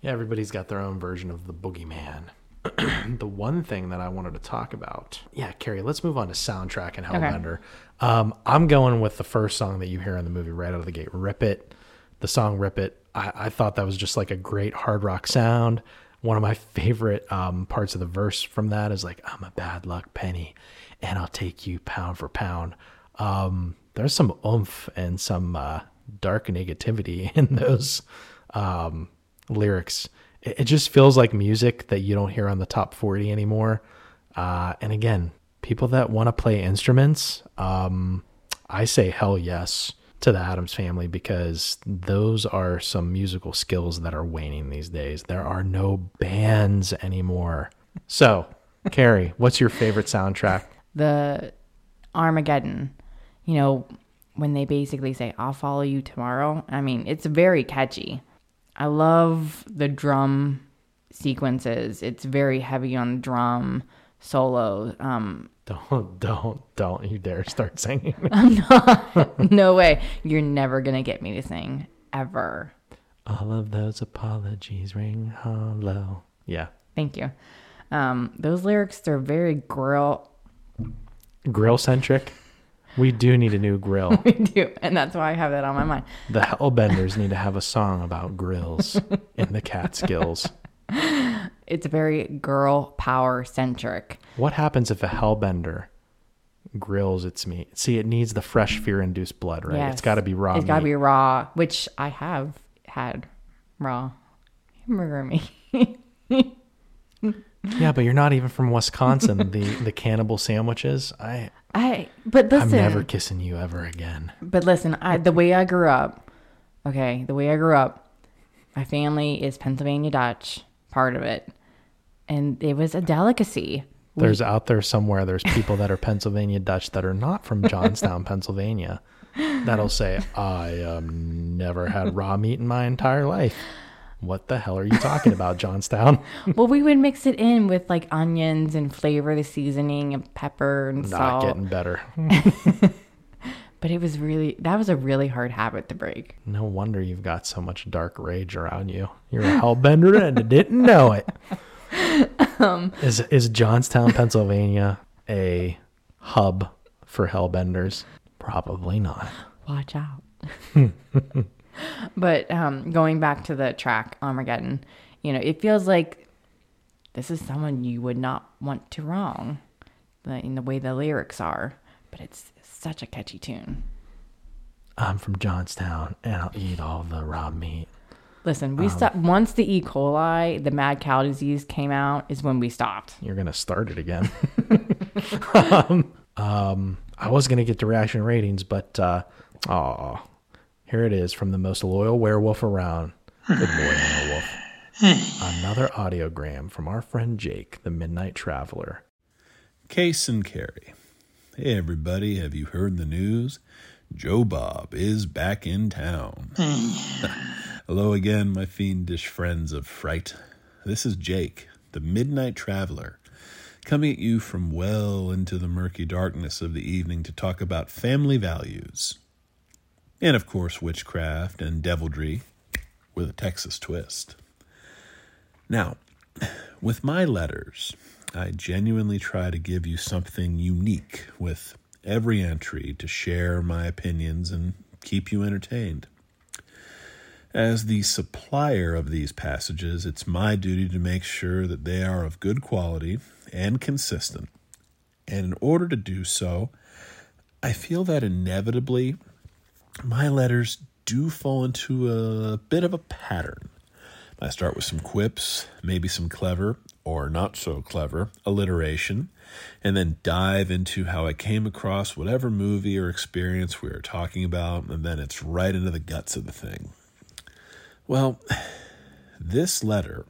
Yeah, everybody's got their own version of the boogeyman. [CLEARS THROAT] the one thing that I wanted to talk about, yeah, Carrie, let's move on to soundtrack and Hellbender. Um, I'm going with the first song that you hear in the movie right out of the gate, "Rip It." The song "Rip It." I, I thought that was just like a great hard rock sound. One of my favorite um, parts of the verse from that is like, "I'm a bad luck penny, and I'll take you pound for pound." Um, there's some oomph and some uh, dark negativity [LAUGHS] in those um, lyrics. It, it just feels like music that you don't hear on the top 40 anymore. Uh, and again, people that want to play instruments, um, I say hell yes to the Adams family because those are some musical skills that are waning these days. There are no bands anymore. So, Carrie, what's your favorite soundtrack? The Armageddon. You know, when they basically say, I'll follow you tomorrow. I mean, it's very catchy. I love the drum sequences. It's very heavy on drum solos. Um, Don't, don't, don't you dare start singing. [LAUGHS] no way. You're never going to get me to sing ever. All of those apologies ring hollow. Yeah. Thank you. Um, those lyrics, they're very grill. Grill centric. We do need a new grill. [LAUGHS] we do. And that's why I have that on my mind. The Hellbenders need to have a song about grills [LAUGHS] in the Catskills. It's very girl power centric. What happens if a Hellbender grills its meat? See, it needs the fresh fear induced blood, right? Yes. It's got to be raw. It's got to be raw, which I have had raw hamburger meat. [LAUGHS] Yeah, but you're not even from Wisconsin. the the cannibal sandwiches. I I but listen. I'm never kissing you ever again. but listen, I the way I grew up, okay, the way I grew up, my family is Pennsylvania Dutch, part of it, and it was a delicacy. There's out there somewhere. There's people that are [LAUGHS] Pennsylvania Dutch that are not from Johnstown, Pennsylvania. That'll say, "I um, never had raw meat in my entire life." What the hell are you talking about, [LAUGHS] Johnstown? well, we would mix it in with like onions and flavor the seasoning and pepper and Not salt. getting better. [LAUGHS] But it was really that was a really hard habit to break. No wonder you've got so much dark rage around you. You're a hellbender and didn't know it. Um, is is Johnstown, Pennsylvania, a hub for hellbenders? Probably not. Watch out. [LAUGHS] but um, going back to the track Armageddon, you know, it feels like this is someone you would not want to wrong, in the way the lyrics are. But it's such a catchy tune. I'm from Johnstown and I'll eat all the raw meat. Listen, Um, we stopped once the E. coli, the mad cow disease came out, is when we stopped. You're gonna start it again. [LAUGHS] um, um, I was gonna get to reaction ratings, but uh, oh, here it is from the most loyal werewolf around. Good boy, werewolf. Another audiogram from our friend Jake, the Midnight Traveler. Case and Carrie. Hey, everybody, have you heard the news? Joe Bob is back in town. [LAUGHS] Hello again, my fiendish friends of fright. This is Jake, the Midnight Traveler, coming at you from well into the murky darkness of the evening to talk about family values. And, of course, witchcraft and devilry with a Texas twist. Now, with my letters, I genuinely try to give you something unique with every entry to share my opinions and keep you entertained. As the supplier of these passages, it's my duty to make sure that they are of good quality and consistent. And in order to do so, I feel that inevitably my letters do fall into a bit of a pattern. I start with some quips, maybe some clever or not so clever alliteration, and then dive into how I came across whatever movie or experience we are talking about, and then it's right into the guts of the thing. Well, this letter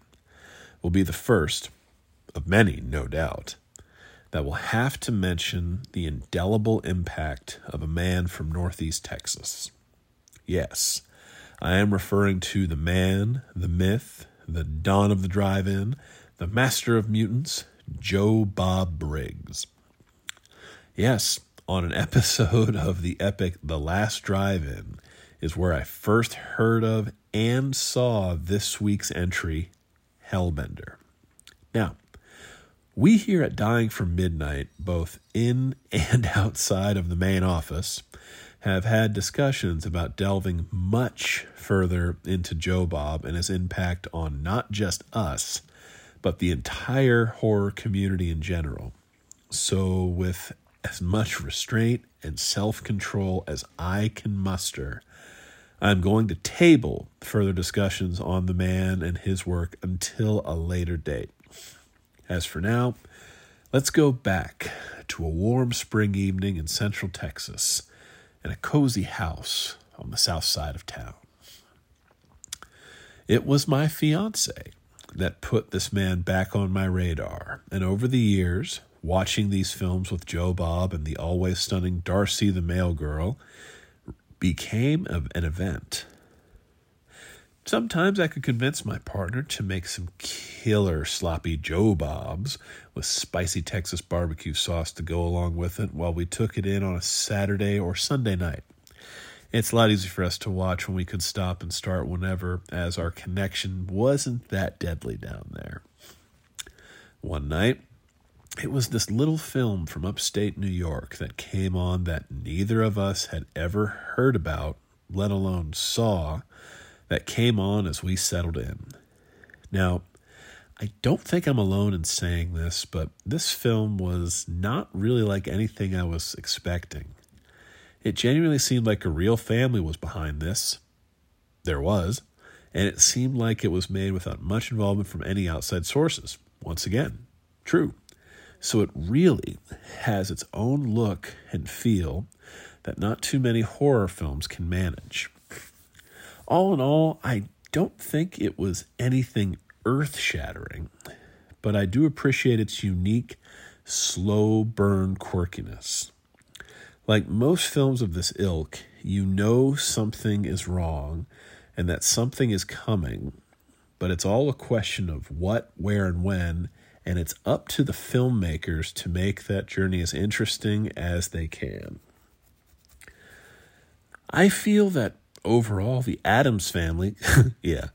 will be the first of many, no doubt, that will have to mention the indelible impact of a man from Northeast Texas. Yes, I am referring to the man, the myth, the dawn of the drive in, the master of mutants, Joe Bob Briggs. Yes, on an [LAUGHS] episode of the epic The Last Drive In is where I first heard of and saw this week's entry, Hellbender. Now, we here at Dying for Midnight, both in and [LAUGHS] outside of the main office, have had discussions about delving much further into Joe Bob and his impact on not just us, but the entire horror community in general. So, with as much restraint and self control as I can muster, I'm going to table further discussions on the man and his work until a later date. As for now, let's go back to a warm spring evening in central Texas in a cozy house on the south side of town. It was my fiance that put this man back on my radar, and over the years, watching these films with Joe Bob and the always stunning Darcy the Mail Girl became of an event. Sometimes I could convince my partner to make some killer sloppy Joe Bobs with spicy Texas barbecue sauce to go along with it while we took it in on a Saturday or Sunday night. It's a lot easier for us to watch when we could stop and start whenever, as our connection wasn't that deadly down there. One night, it was this little film from upstate New York that came on that neither of us had ever heard about, let alone saw that came on as we settled in. Now, I don't think I'm alone in saying this, but this film was not really like anything I was expecting. It genuinely seemed like a real family was behind this. There was. And it seemed like it was made without much involvement from any outside sources. Once again, true. So it really has its own look and feel that not too many horror films can manage all in all, I don't think it was anything earth shattering, but I do appreciate its unique, slow burn quirkiness. Like most films of this ilk, you know something is wrong and that something is coming, but it's all a question of what, where, and when, and it's up to the filmmakers to make that journey as interesting as they can. I feel that overall, the Adams family, [LAUGHS] yeah,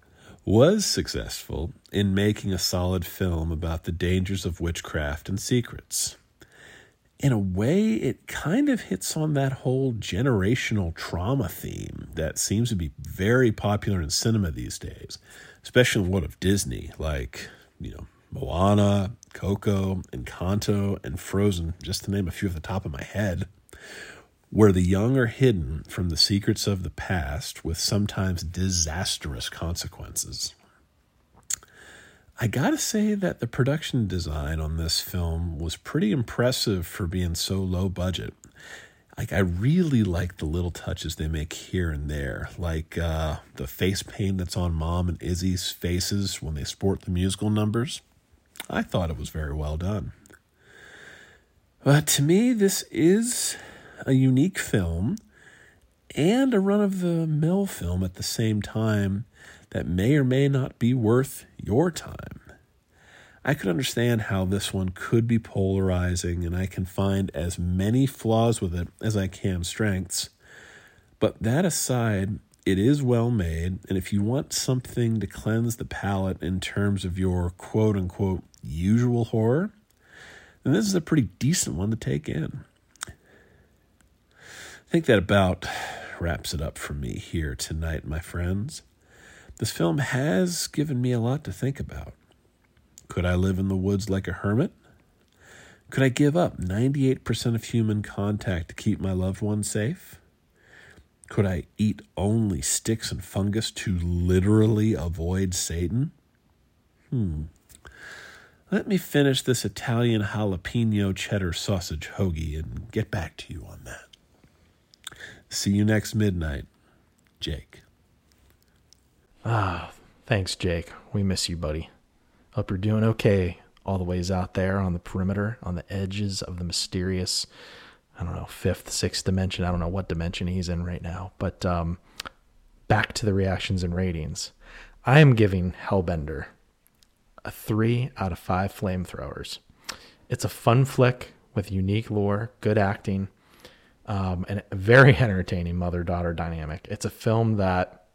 was successful in making a solid film about the dangers of witchcraft and secrets. In a way, it kind of hits on that whole generational trauma theme that seems to be very popular in cinema these days, especially in what of Disney, like, you know, Moana, Coco, Encanto, and Frozen, just to name a few off the top of my head where the young are hidden from the secrets of the past with sometimes disastrous consequences. I gotta say that the production design on this film was pretty impressive for being so low budget. Like I really like the little touches they make here and there, like uh, the face paint that's on Mom and Izzy's faces when they sport the musical numbers. I thought it was very well done. But to me, this is a unique film and a run of the mill film at the same time that may or may not be worth your time. I could understand how this one could be polarizing, and I can find as many flaws with it as I can strengths. But that aside, it is well made, and if you want something to cleanse the palate in terms of your quote unquote usual horror, then this is a pretty decent one to take in. I think that about wraps it up for me here tonight, my friends. This film has given me a lot to think about. Could I live in the woods like a hermit? Could I give up 98% of human contact to keep my loved ones safe? Could I eat only sticks and fungus to literally avoid Satan? Hmm. Let me finish this Italian jalapeno cheddar sausage hoagie and get back to you on that. See you next midnight, Jake. Ah, thanks, Jake. We miss you, buddy. Hope you're doing okay all the ways out there on the perimeter, on the edges of the mysterious, I don't know, fifth, sixth dimension. I don't know what dimension he's in right now. But um, back to the reactions and ratings. I am giving Hellbender a three out of five flamethrowers. It's a fun flick with unique lore, good acting, um, and a very [LAUGHS] entertaining mother daughter dynamic. It's a film that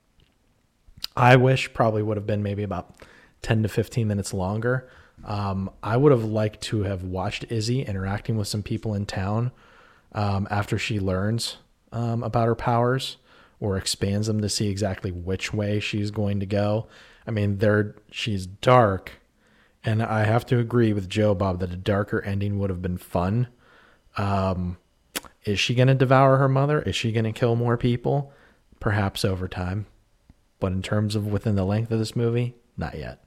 I wish probably would have been maybe about 10 to 15 minutes longer. Um, I would have liked to have watched Izzy interacting with some people in town um, after she learns um, about her powers or expands them to see exactly which way she's going to go. I mean, there she's dark, and I have to agree with Joe Bob that a darker ending would have been fun. Um, is she going to devour her mother? Is she going to kill more people? Perhaps over time. But in terms of within the length of this movie, not yet.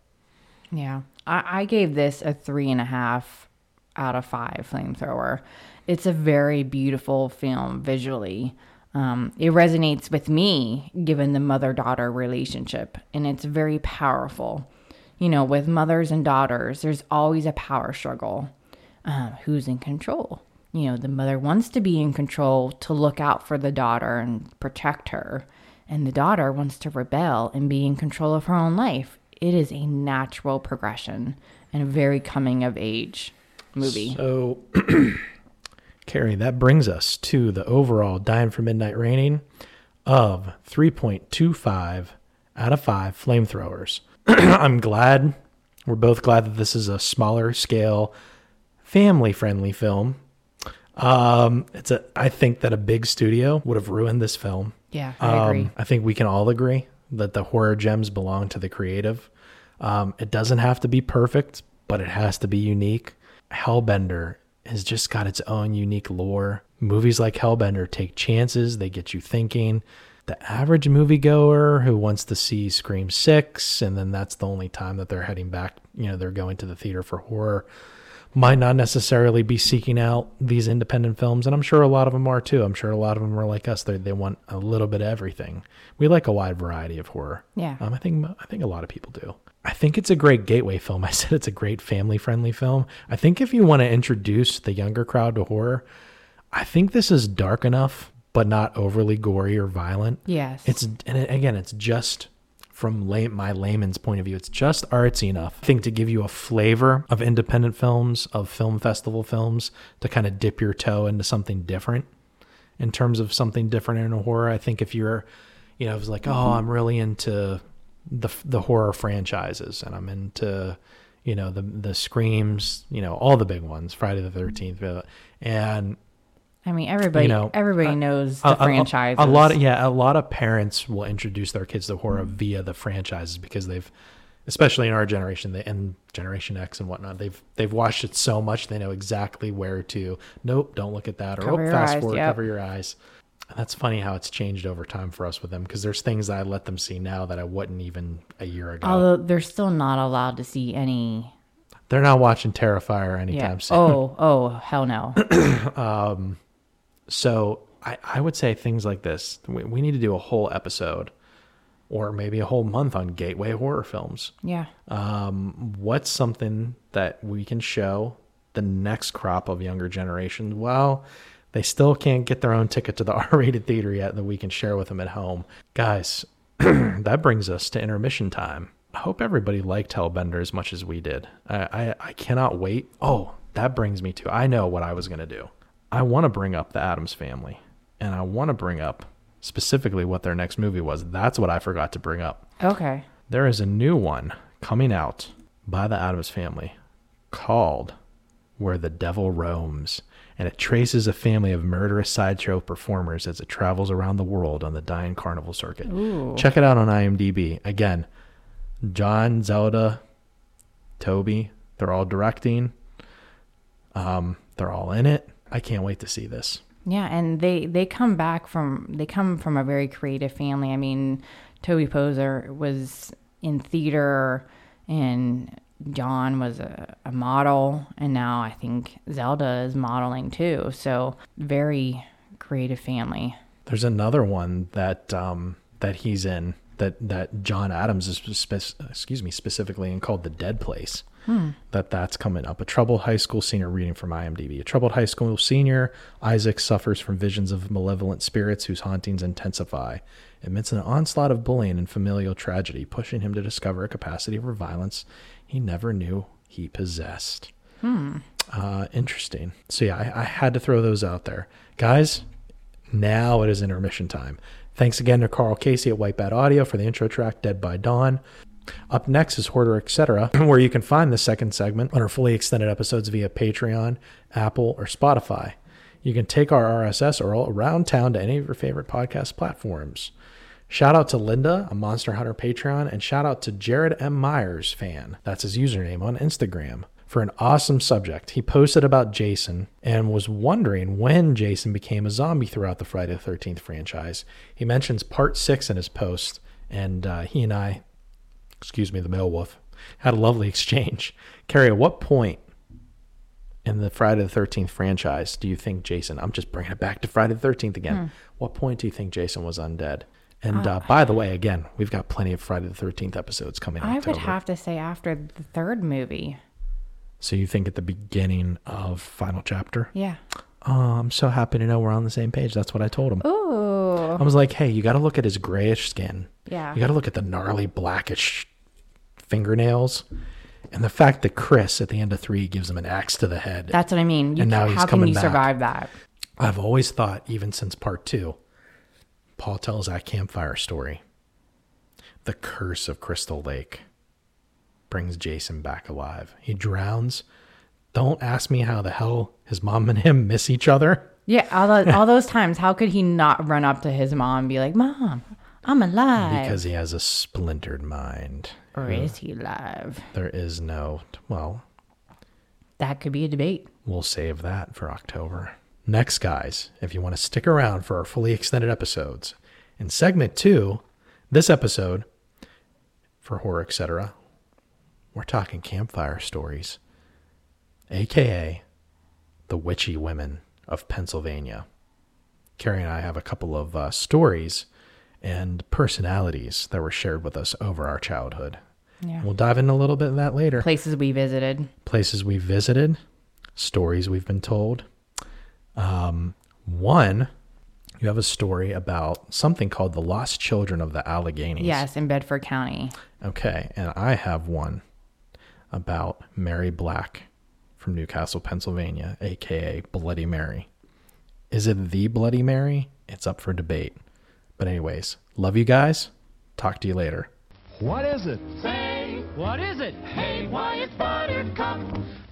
Yeah. I, I gave this a three and a half out of five flamethrower. It's a very beautiful film visually. Um, it resonates with me given the mother daughter relationship, and it's very powerful. You know, with mothers and daughters, there's always a power struggle. Um, who's in control? You know, the mother wants to be in control to look out for the daughter and protect her, and the daughter wants to rebel and be in control of her own life. It is a natural progression and a very coming of age movie. So, [CLEARS THROAT] Carrie, that brings us to the overall Dying for Midnight rating of 3.25 out of 5 flamethrowers. [CLEARS THROAT] I'm glad, we're both glad that this is a smaller scale, family friendly film. Um, it's a, I think that a big studio would have ruined this film. yeah, I agree. Um, I think we can all agree that the horror gems belong to the creative. Um, it doesn't have to be perfect, but it has to be unique. Hellbender has just got its own unique lore. Movies like Hellbender take chances, they get you thinking. The average moviegoer who wants to see Scream 6, and then that's the only time that they're heading back, you know, they're going to the theater for horror, might not necessarily be seeking out these independent films. And I'm sure a lot of them are too. I'm sure a lot of them are like us. They, they want a little bit of everything. We like a wide variety of horror. Yeah. Um, I think I think a lot of people do. I think it's a great gateway film. [LAUGHS] I said it's a great family friendly film. I think if you want to introduce the younger crowd to horror, I think this is dark enough, but not overly gory or violent. Yes. It's and it, again, it's just from lay, my layman's point of view, it's just artsy enough. I think to give you a flavor of independent films, of film festival films, to kind of dip your toe into something different. In terms of something different in a horror, I think if you're, you know, it's like, oh, I'm really into the the horror franchises, and I'm into, you know, the the screams, you know, all the big ones, Friday the Thirteenth, and I mean, everybody, you know, everybody knows a- the franchise. A, lot of yeah, a lot of parents will introduce their kids to horror via the franchises because they've, especially in our generation, they, and Generation X and whatnot, they've they've watched it so much they know exactly where to. Nope, don't look at that, or oh, fast eyes, forward, yep. cover your eyes. That's funny how it's changed over time for us with them because there's things that I let them see now that I wouldn't even a year ago. Although they're still not allowed to see any. They're not watching Terrifier anytime Yeah. soon. Oh, oh, hell no. [CLEARS THROAT] um, So I, I would say things like this. We, we need to do a whole episode or maybe a whole month on gateway horror films. Yeah. Um, what's something that we can show the next crop of younger generations? Well, they still can't get their own ticket to the [LAUGHS] R rated theater yet that we can share with them at home. Guys, [CLEARS THROAT] that brings us to intermission time. I hope everybody liked Hellbender as much as we did. I, I, I cannot wait. Oh, that brings me to I know what I was going to do. I want to bring up the Adams family, and I want to bring up specifically what their next movie was. That's what I forgot to bring up. Okay. There is a new one coming out by the Adams family called Where the Devil Roams. And it traces a family of murderous sideshow performers as it travels around the world on the Dying Carnival circuit. Ooh. Check it out on IMDb. Again, John, Zelda, Toby, they're all directing. Um, they're all in it. I can't wait to see this. Yeah, and they they come back from they come from a very creative family. I mean, Toby Poser was in theater, and John was a, a model, and now I think Zelda is modeling too. So very creative family. There's another one that um, that he's in that that John Adams is spe- excuse me specifically and called the Dead Place. That that's coming up. A troubled high school senior reading from IMDb. A troubled high school senior, Isaac suffers from visions of malevolent spirits whose hauntings intensify. Amidst an onslaught of bullying and familial tragedy, pushing him to discover a capacity for violence he never knew he possessed. Uh, interesting. So yeah, I, I had to throw those out there, guys. Now it is intermission time. Thanks again to Karl Casey at White Bat Audio for the intro track "Dead by Dawn." Up next is Horror, etc., [CLEARS THROAT] where you can find the second segment on our fully extended episodes via Patreon, Apple, or Spotify. You can take our RSS or all around town to any of your favorite podcast platforms. Shout out to Linda, a Monster Hunter Patreon, and shout out to Jared M. Myers fan. That's his username on Instagram. For an awesome subject, he posted about Jason and was wondering when Jason became a zombie throughout the Friday the 13th franchise. He mentions part six in his post, and uh, he and I, excuse me, the male wolf, had a lovely [LAUGHS] exchange. Carrie, at what point in the Friday the 13th franchise do you think Jason, I'm just bringing it back to Friday the 13th again. What point do you think Jason was undead? And uh, by the way, again, we've got plenty of Friday the 13th episodes coming in I October. would have to say after the third movie. so you think at the beginning of final chapter? Yeah. Oh, I'm so happy to know we're on the same page. That's what I told him. Ooh. I was like, hey, you got to look at his grayish skin. Yeah. You got to look at the gnarly blackish fingernails. And the fact that Chris at the end of three gives him an axe to the head. That's what I mean. You, And now he's how can coming you back. survive that? I've always thought, even since part two, Paul tells that campfire story. The curse of Crystal Lake brings Jason back alive. He drowns. Don't ask me how the hell his mom and him miss each other. Yeah, all, the, all [LAUGHS] those times, how could he not run up to his mom and be like, Mom, I'm alive? Because he has a splintered mind. or is he alive? There is no, well, That could be a debate. we'll save that for October. Next, guys, if you want to stick around for our fully extended episodes, in segment two, this episode for horror, etc., we're talking campfire stories, aka the witchy women of Pennsylvania. Carrie and I have a couple of uh, stories and personalities that were shared with us over our childhood. Yeah. We'll dive into a little bit of that later Places we visited. places we visited, stories we've been told. Um, one, you have a story about something called the Lost Children of the Alleghenies. Yes, in Bedford County. Okay, and I have one about Mary Black from New Castle, Pennsylvania, aka Bloody Mary. Is it the Bloody Mary? It's up for debate. But anyways, love you guys. Talk to you later. What is it? Say, What is it? hey, why it's Buttercup.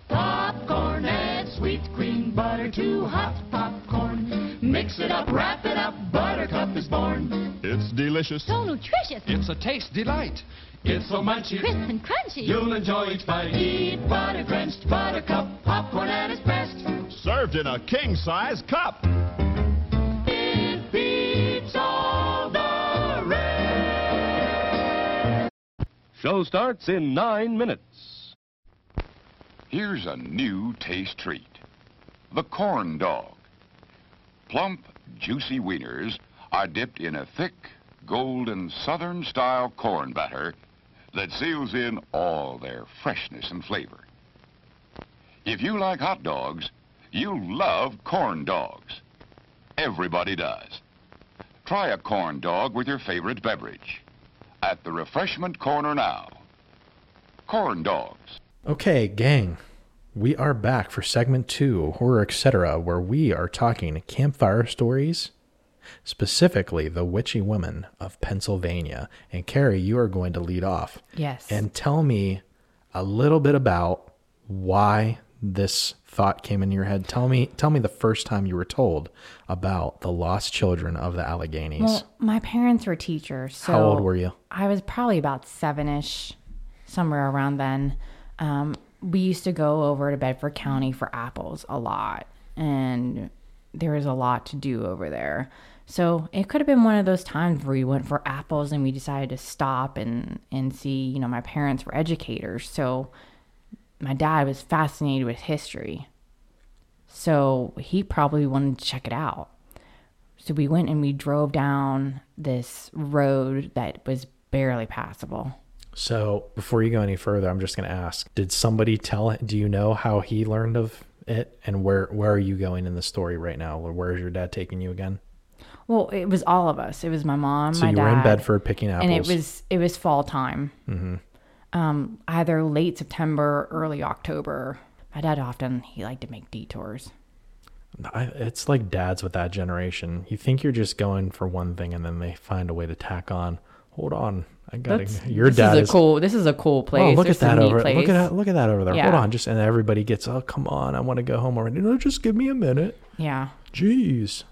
Popcorn and sweet cream butter, too hot popcorn. Mix it up, wrap it up, Buttercup is born. It's delicious. So nutritious. It's a taste delight. It's so munchy, crisp and crunchy. you'll enjoy each bite. Eat butter drenched Buttercup popcorn at its best. Served in a king size cup. It beats all the rest. Show starts in nine minutes. Here's a new taste treat. The corn dog. Plump, juicy wieners are dipped in a thick, golden southern style corn batter that seals in all their freshness and flavor. If you like hot dogs, you'll love corn dogs. Everybody does. Try a corn dog with your favorite beverage. At the refreshment corner now. Corn dogs. Okay, gang, we are back for segment two, horror, etc., where we are talking campfire stories specifically the witchy women of Pennsylvania. And Carrie, you are going to lead off Yes. and tell me a little bit about why this thought came in your head. Tell me, tell me the first time you were told about the lost children of the Alleghenies. Well, my parents were teachers. So How old were you? I was probably about seven ish, somewhere around then. Um, we used to go over to Bedford County for apples a lot, and there was a lot to do over there. So it could have been one of those times where we went for apples and we decided to stop and and see. You know, my parents were educators, so my dad was fascinated with history. So he probably wanted to check it out. So we went and we drove down this road that was barely passable. So before you go any further, I'm just going to ask: Did somebody tell? Do you know how he learned of it, and where where are you going in the story right now? Where is your dad taking you again? Well, it was all of us. It was my mom, So my you dad, were in Bedford picking apples, and it was it was fall time. Mm-hmm. Um, either late September, early October. My dad often he liked to make detours. I, it's like dads with that generation. You think you're just going for one thing, and then they find a way to tack on. Hold on, I got That's-. Your this dad is a is cool. This is a cool place. Oh, look There's at that over. Place. Look at that. Look at that over there. Hold on, just and everybody gets. Oh, come on! I want to go home already. No, just give me a minute. Yeah. Jeez,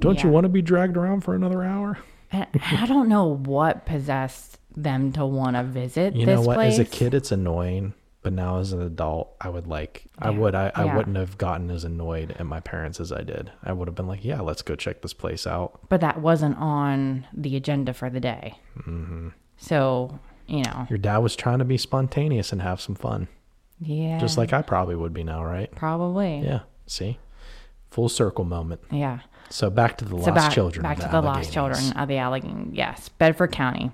don't you want to be dragged around for another hour? I don't know what possessed them to want to visit You know what? place. As a kid, it's annoying, but now as an adult, I would like. I would. I, I Yeah. wouldn't have gotten as annoyed at my parents as I did. I would have been like, yeah, let's go check this place out. but that wasn't on the agenda for the day. Mm-hmm. So you know, Your dad was trying to be spontaneous and have some fun, yeah, just like I probably would be now, right? probably, Yeah. See, full circle moment. yeah. So back to the So lost back, children. back to the lost children of the Allegheny. Yes, Bedford County.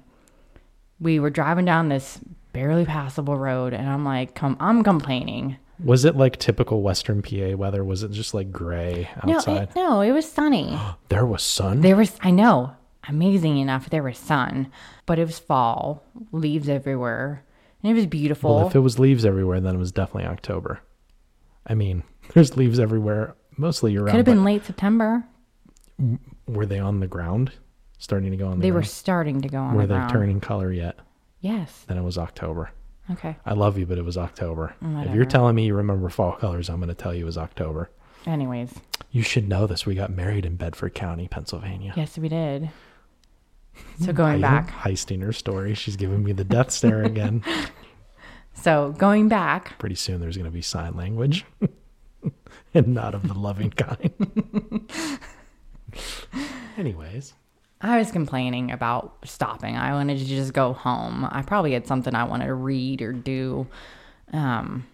We were driving down this barely passable road, and I'm like, "Come, I'm complaining." Was it like typical Western PA weather? Was it just like gray No, outside? it, no, it was sunny. [GASPS] there was sun. There was, I know, amazing enough, there was sun, but it was fall, leaves everywhere, and it was beautiful. well, if it was leaves everywhere, then it was definitely October. I mean, [LAUGHS] there's leaves everywhere, mostly year Could have been late September. Were they on the ground? Starting to go on the They were starting to go on Were the they ground. turning color yet? Yes. Then it was October. Okay. I love you, but it was October. Mm, if you're telling me you remember fall colors, I'm going to tell you it was October. Anyways, You should know this. We got married in Bedford County, Pennsylvania. yes, we did. So going back, heisting her story. She's giving me the death stare again. [LAUGHS] so going back, Pretty soon there's going to be sign language [LAUGHS] and not of the loving kind. [LAUGHS] Anyways, I was complaining about stopping. I wanted to just go home. I probably had something I wanted to read or do. Um,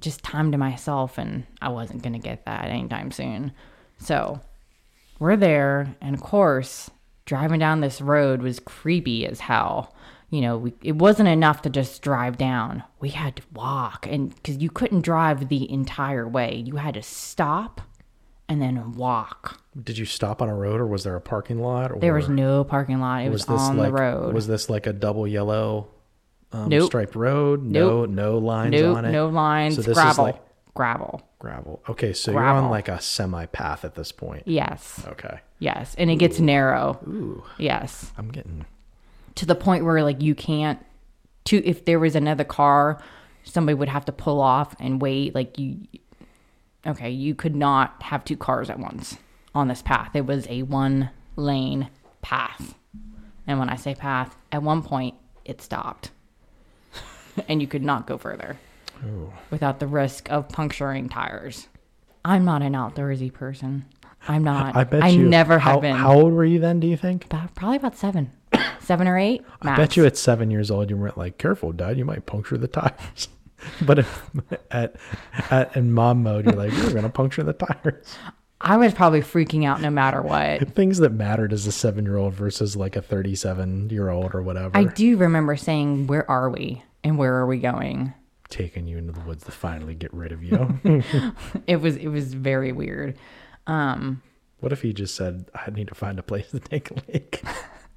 just time to myself, and I wasn't going to get that anytime soon. So we're there, and of course, driving down this road was creepy as hell. You know, we, it wasn't enough to just drive down. We had to walk, and because you couldn't drive the entire way, you had to stop and then walk. did you stop on a road or was there a parking lot? Or There was no parking lot. It was, on like, the road. Was this like a double yellow um, Nope. striped road? No, no lines nope, on it. no lines. So this gravel. is like gravel. Gravel. Okay, so you're on like a semi path at this point. Yes. Okay. Yes. And it gets narrow. Ooh, Yes. I'm getting To the point where like you can't to if there was another car, somebody would have to pull off and wait. Like you okay, you could not have two cars at once on this path. It was a one lane path. And when I say path, at one point it stopped. [LAUGHS] and you could not go further without the risk of puncturing tires. I'm not an outdoorsy person. I'm not. I bet you I you. never how, have been. How old were you then? Do you think? About- probably about seven, [COUGHS] seven or eight. I bet you at seven years old you weren't like, "Careful, Dad, you might puncture the tires." [LAUGHS] but if, [LAUGHS] at at in mom mode, you're like, "You're gonna puncture the tires." I was probably freaking out no matter what. [LAUGHS] Things that mattered as a seven year old versus like a 37 year old or whatever. I do remember saying, "Where are we? And where are we going?" Taking you into the woods to finally get rid of you. [LAUGHS] It was it was very weird. Um, what if he just said, "I need to find a place to take a leak"?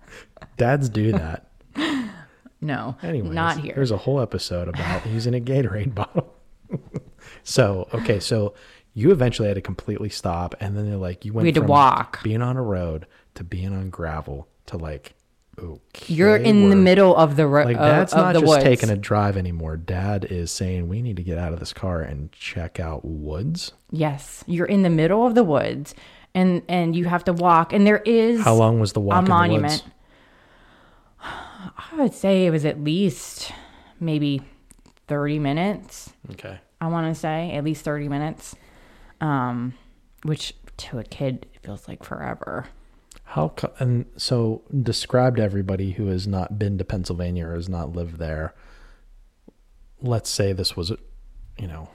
[LAUGHS] Dads do that. [LAUGHS] no, Anyways, not here. There's a whole episode about using a Gatorade bottle. so, okay, so You eventually had to completely stop, and then they're like, you went We had to from walk. being on a road to being on gravel to like, okay, You're in the middle of the road Like that's of not the just woods. taking a drive anymore. Dad is saying we need to get out of this car and check out woods. Yes, you're in the middle of the woods, and and you have to walk. And there is How long was the walk a in the monument. woods? I would say it was at least maybe thirty minutes. Okay. I want to say at least thirty minutes, um, which to a kid it feels like forever. How co- and so describe to everybody who has not been to Pennsylvania or has not lived there. Let's say this was, you know,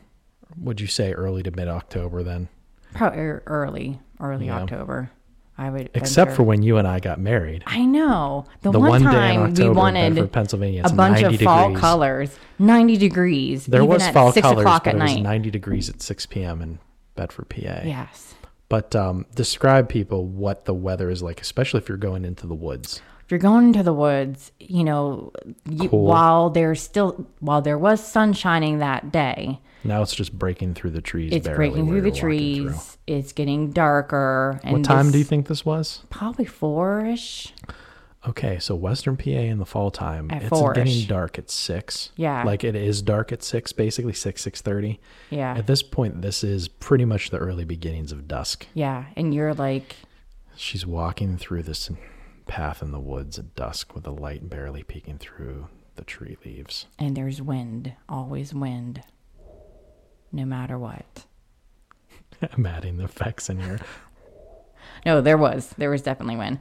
would you say early to mid October then? Probably er, early, early Yeah. October. I would Except venture. for when you and I got married. I know the, The one, one time October we wanted Pennsylvania, a bunch of fall degrees. colors, ninety degrees. There was at fall six colors, o'clock at night. 90 degrees at 6 p.m. in Bedford, PA. Yes. But um, describe people what the weather is like, especially if you're going into the woods. if you're going into the woods, you know, you, Cool. while there's still while there was sun shining that day, Now it's just breaking through the trees. it's breaking through the trees. through. It's getting darker. And What time this- do you think this was? Probably four-ish. Okay, so Western PA in the fall time, At it's four-ish. getting dark at six. Yeah. like it is dark at six, basically six six thirty. Yeah, At this point, this is pretty much the early beginnings of dusk. yeah, and you're like, She's walking through this path in the woods at dusk with the light barely peeking through the tree leaves. and there's wind, always wind, no matter what. [LAUGHS] I'm adding the effects in here. No, there was. There was definitely wind.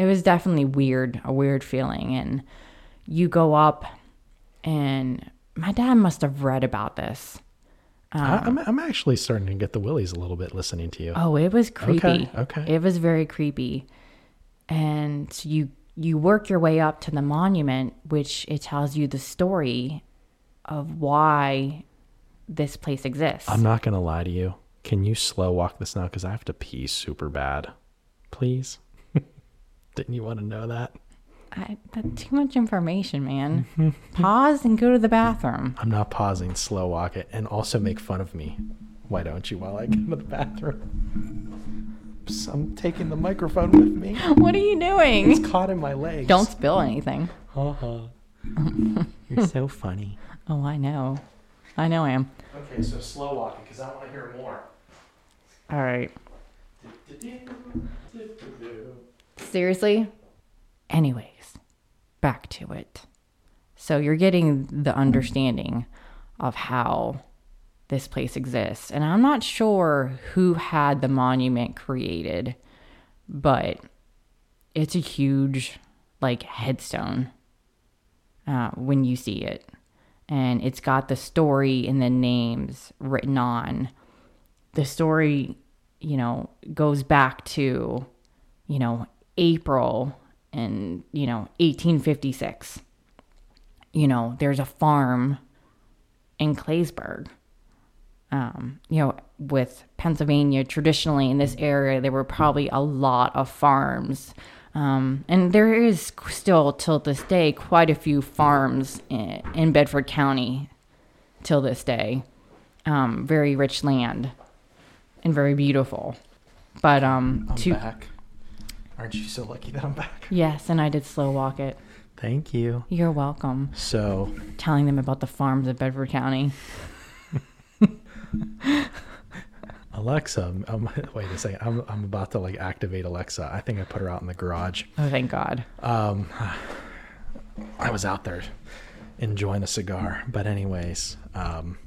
It was definitely weird, a weird feeling. And you go up, and my dad must have read about this. I, I'm, um, I'm actually starting to get the willies a little bit listening to you. Oh, it was creepy. okay. It was very creepy. And you you work your way up to the monument, which it tells you the story of why this place exists. I'm not gonna lie to you. Can you slow walk this now? Because I have to pee super bad. Please. Didn't you want to know that? I, that's too much information, man. [LAUGHS] Pause and go to the bathroom. I'm not pausing. Slow walk it, and also make fun of me. Why don't you while I go to the bathroom? So I'm taking the microphone with me. [LAUGHS] What are you doing? It's caught in my legs. Don't spill anything. Uh-huh. [LAUGHS] You're so funny. Oh, I know. I know I am. Okay, so slow walking because I want to hear more. All right. Seriously? Anyways, back to it. So you're getting the understanding of how this place exists. And I'm not sure who had the monument created, but it's a huge, like, headstone uh, when you see it. And it's got the story and the names written on. The story, you know, goes back to, you know, April and, you know, 1856. You know, there's a farm in Claysburg. Um, you know, with Pennsylvania, traditionally in this area, there were probably a lot of farms. Um, and there is still, till this day, quite a few farms in, in Bedford County till this day. Um, very rich land and very beautiful. But um, I'm to back. Aren't you so lucky that I'm back? yes, and I did slow walk it. Thank you. You're welcome. So, Telling them about the farms of Bedford County. [LAUGHS] Alexa, um, [LAUGHS] wait a second. I'm, I'm about to like activate Alexa. I think I put her out in the garage. Oh, thank God. Um, I was out there enjoying a cigar. But anyways, um,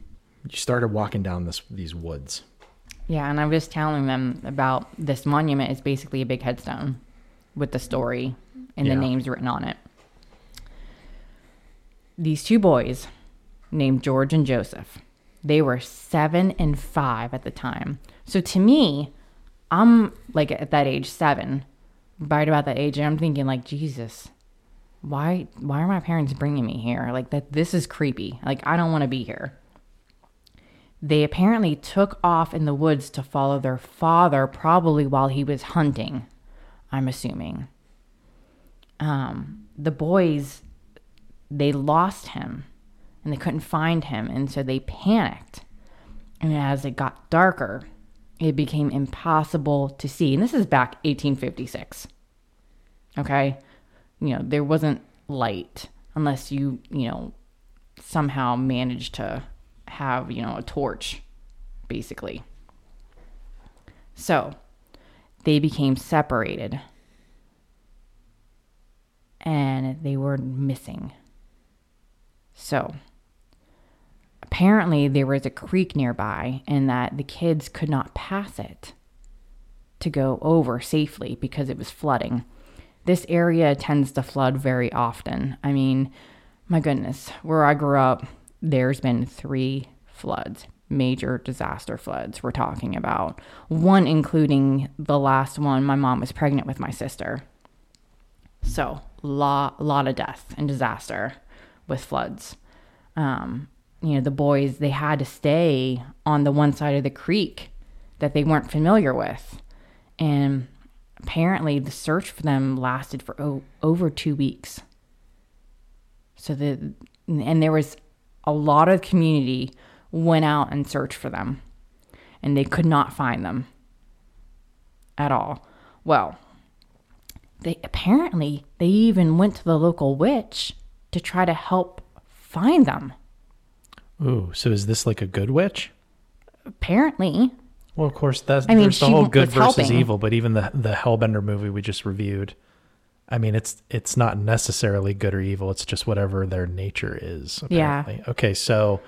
you started walking down this these woods. Yeah, and I was telling them about this monument is basically a big headstone with the story and Yeah. the names written on it. These two boys, named George and Joseph, they were seven and five at the time. So to me, I'm like at that age, seven, right about that age, and I'm thinking like, Jesus, why why are my parents bringing me here? Like that this is creepy. Like I don't want to be here. They apparently took off in the woods to follow their father, probably while he was hunting, I'm assuming. Um, the boys, they lost him and they couldn't find him. And so they panicked. And as it got darker, it became impossible to see. And this is back 1856. Okay? You know, there wasn't light unless you, you know, somehow managed to have, you know, a torch, basically. So they became separated and they were missing. So apparently there was a creek nearby and that the kids could not pass it to go over safely because it was flooding. This area tends to flood very often. I mean, my goodness, where I grew up, there's been three floods, major disaster floods we're talking about. One including the last one, my mom was pregnant with my sister. So, lot lot of death and disaster with floods. Um, you know, the boys they had to stay on the one side of the creek that they weren't familiar with, and apparently the search for them lasted for o- over two weeks. So the and there was a lot of community went out and searched for them, and they could not find them at all. Well, they apparently they even went to the local witch to try to help find them. Ooh, so is this like a good witch? Apparently, Well, of course, that's I mean, there's the whole good versus helping. evil, but even the the Hellbender movie we just reviewed, I mean, it's it's not necessarily good or evil. It's just whatever their nature is. Yeah. Okay, so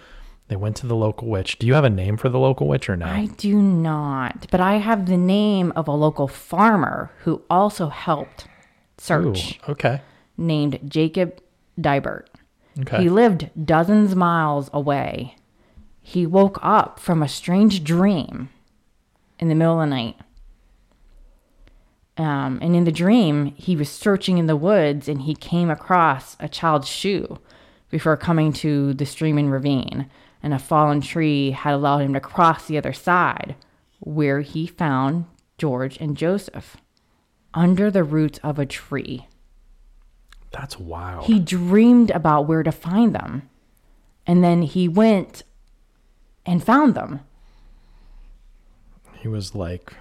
they went to the local witch. Do you have a name for the local witch or no? I do not, but I have the name of a local farmer who also helped Ooh, search, okay. named Jacob Dibert. Okay. He lived dozens miles away. He woke up from a strange dream in the middle of the night. Um, and in the dream, he was searching in the woods and he came across a child's shoe before coming to the stream and ravine. And a fallen tree had allowed him to cross the other side, where he found George and Joseph under the roots of a tree. That's wild. He dreamed about where to find them. And then he went and found them. he was like,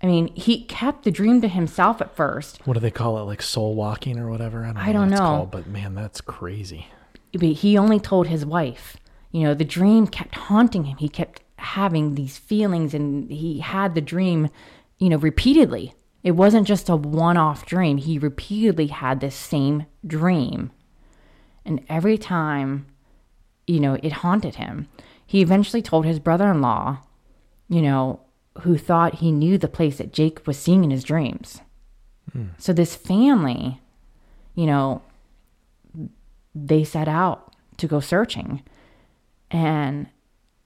I mean, he kept the dream to himself at first, what do they call it? Like soul walking or whatever? I don't know. I don't what it's know. Called, but man, that's crazy. but he only told his wife. You know, the dream kept haunting him. He kept having these feelings and he had the dream, you know, repeatedly. It wasn't just a one off dream. He repeatedly had this same dream. And every time, you know, it haunted him. He eventually told his brother in law, you know, who thought he knew the place that Jake was seeing in his dreams. Hmm. So this family, you know, they set out to go searching. And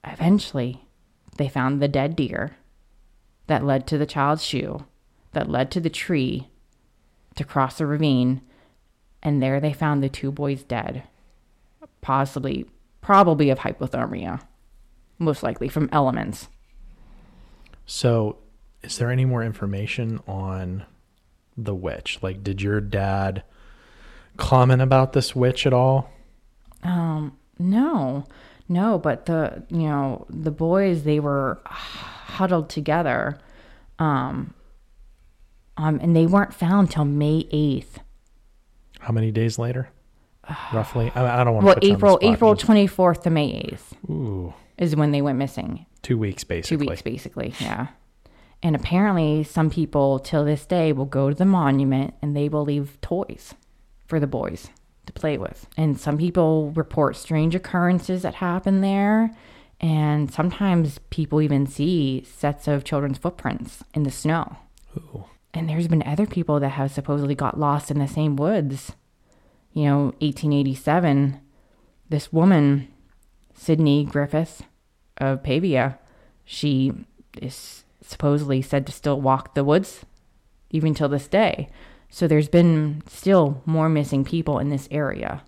eventually, they found the dead deer that led to the child's shoe, that led to the tree to cross the ravine. And there they found the two boys dead, possibly, probably of hypothermia, most likely from elements. So, is there any more information on the witch? Like, did your dad comment about this witch at all? Um, no, no, but the you know the boys they were huddled together, um, um, and they weren't found till May eighth. How many days later? [SIGHS] Roughly? I, I don't want to Well, put you on the April spot, April twenty fourth to May eighth Ooh, is when they went missing. two weeks basically. Two weeks basically, yeah. And apparently, some people till this day will go to the monument and they will leave toys for the boys to play with. And some people report strange occurrences that happen there. And sometimes people even see sets of children's footprints in the snow. Ooh. And there's been other people that have supposedly got lost in the same woods. You know, 1887, this woman, Sydney Griffith of Pavia, she is supposedly said to still walk the woods even till this day. So there's been still more missing people in this area.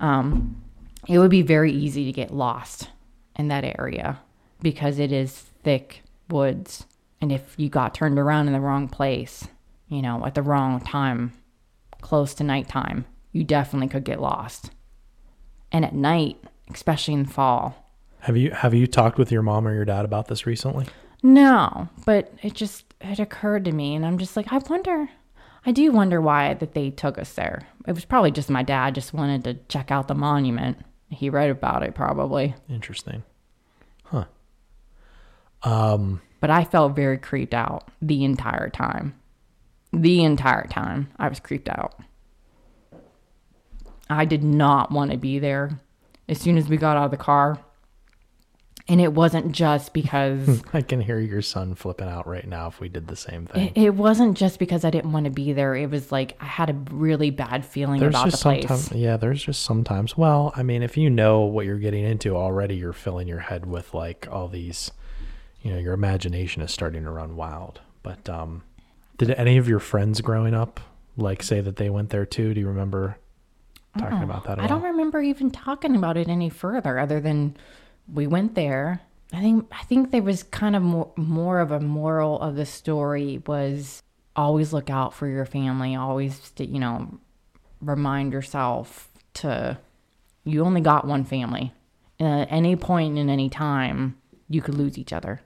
Um, it would be very easy to get lost in that area because it is thick woods. And if you got turned around in the wrong place, you know, at the wrong time, close to nighttime, you definitely could get lost. And at night, especially in fall, Have you have you talked with your mom or your dad about this recently? No, but it just it occurred to me, and I'm just like, I wonder. I do wonder why that they took us there. It was probably just my dad just wanted to check out the monument. He read about it probably, Interesting. Huh. Um but I felt very creeped out the entire time. The entire time, I was creeped out. I did not want to be there. As soon as we got out of the car, and it wasn't just because [LAUGHS] I can hear your son flipping out right now if we did the same thing. It, wasn't just because I didn't want to be there. It was like I had a really bad feeling there's about the place. yeah there's just sometimes well i mean if you know what you're getting into already you're filling your head with like all these you know your imagination is starting to run wild but um did any of your friends growing up like say that they went there too do you remember talking about that at I don't all? remember even talking about it any further, other than we went there. I think I think there was kind of more more of a moral of the story was always look out for your family. Always, you know, remind yourself to you only got one family. And at any point in any time, you could lose each other.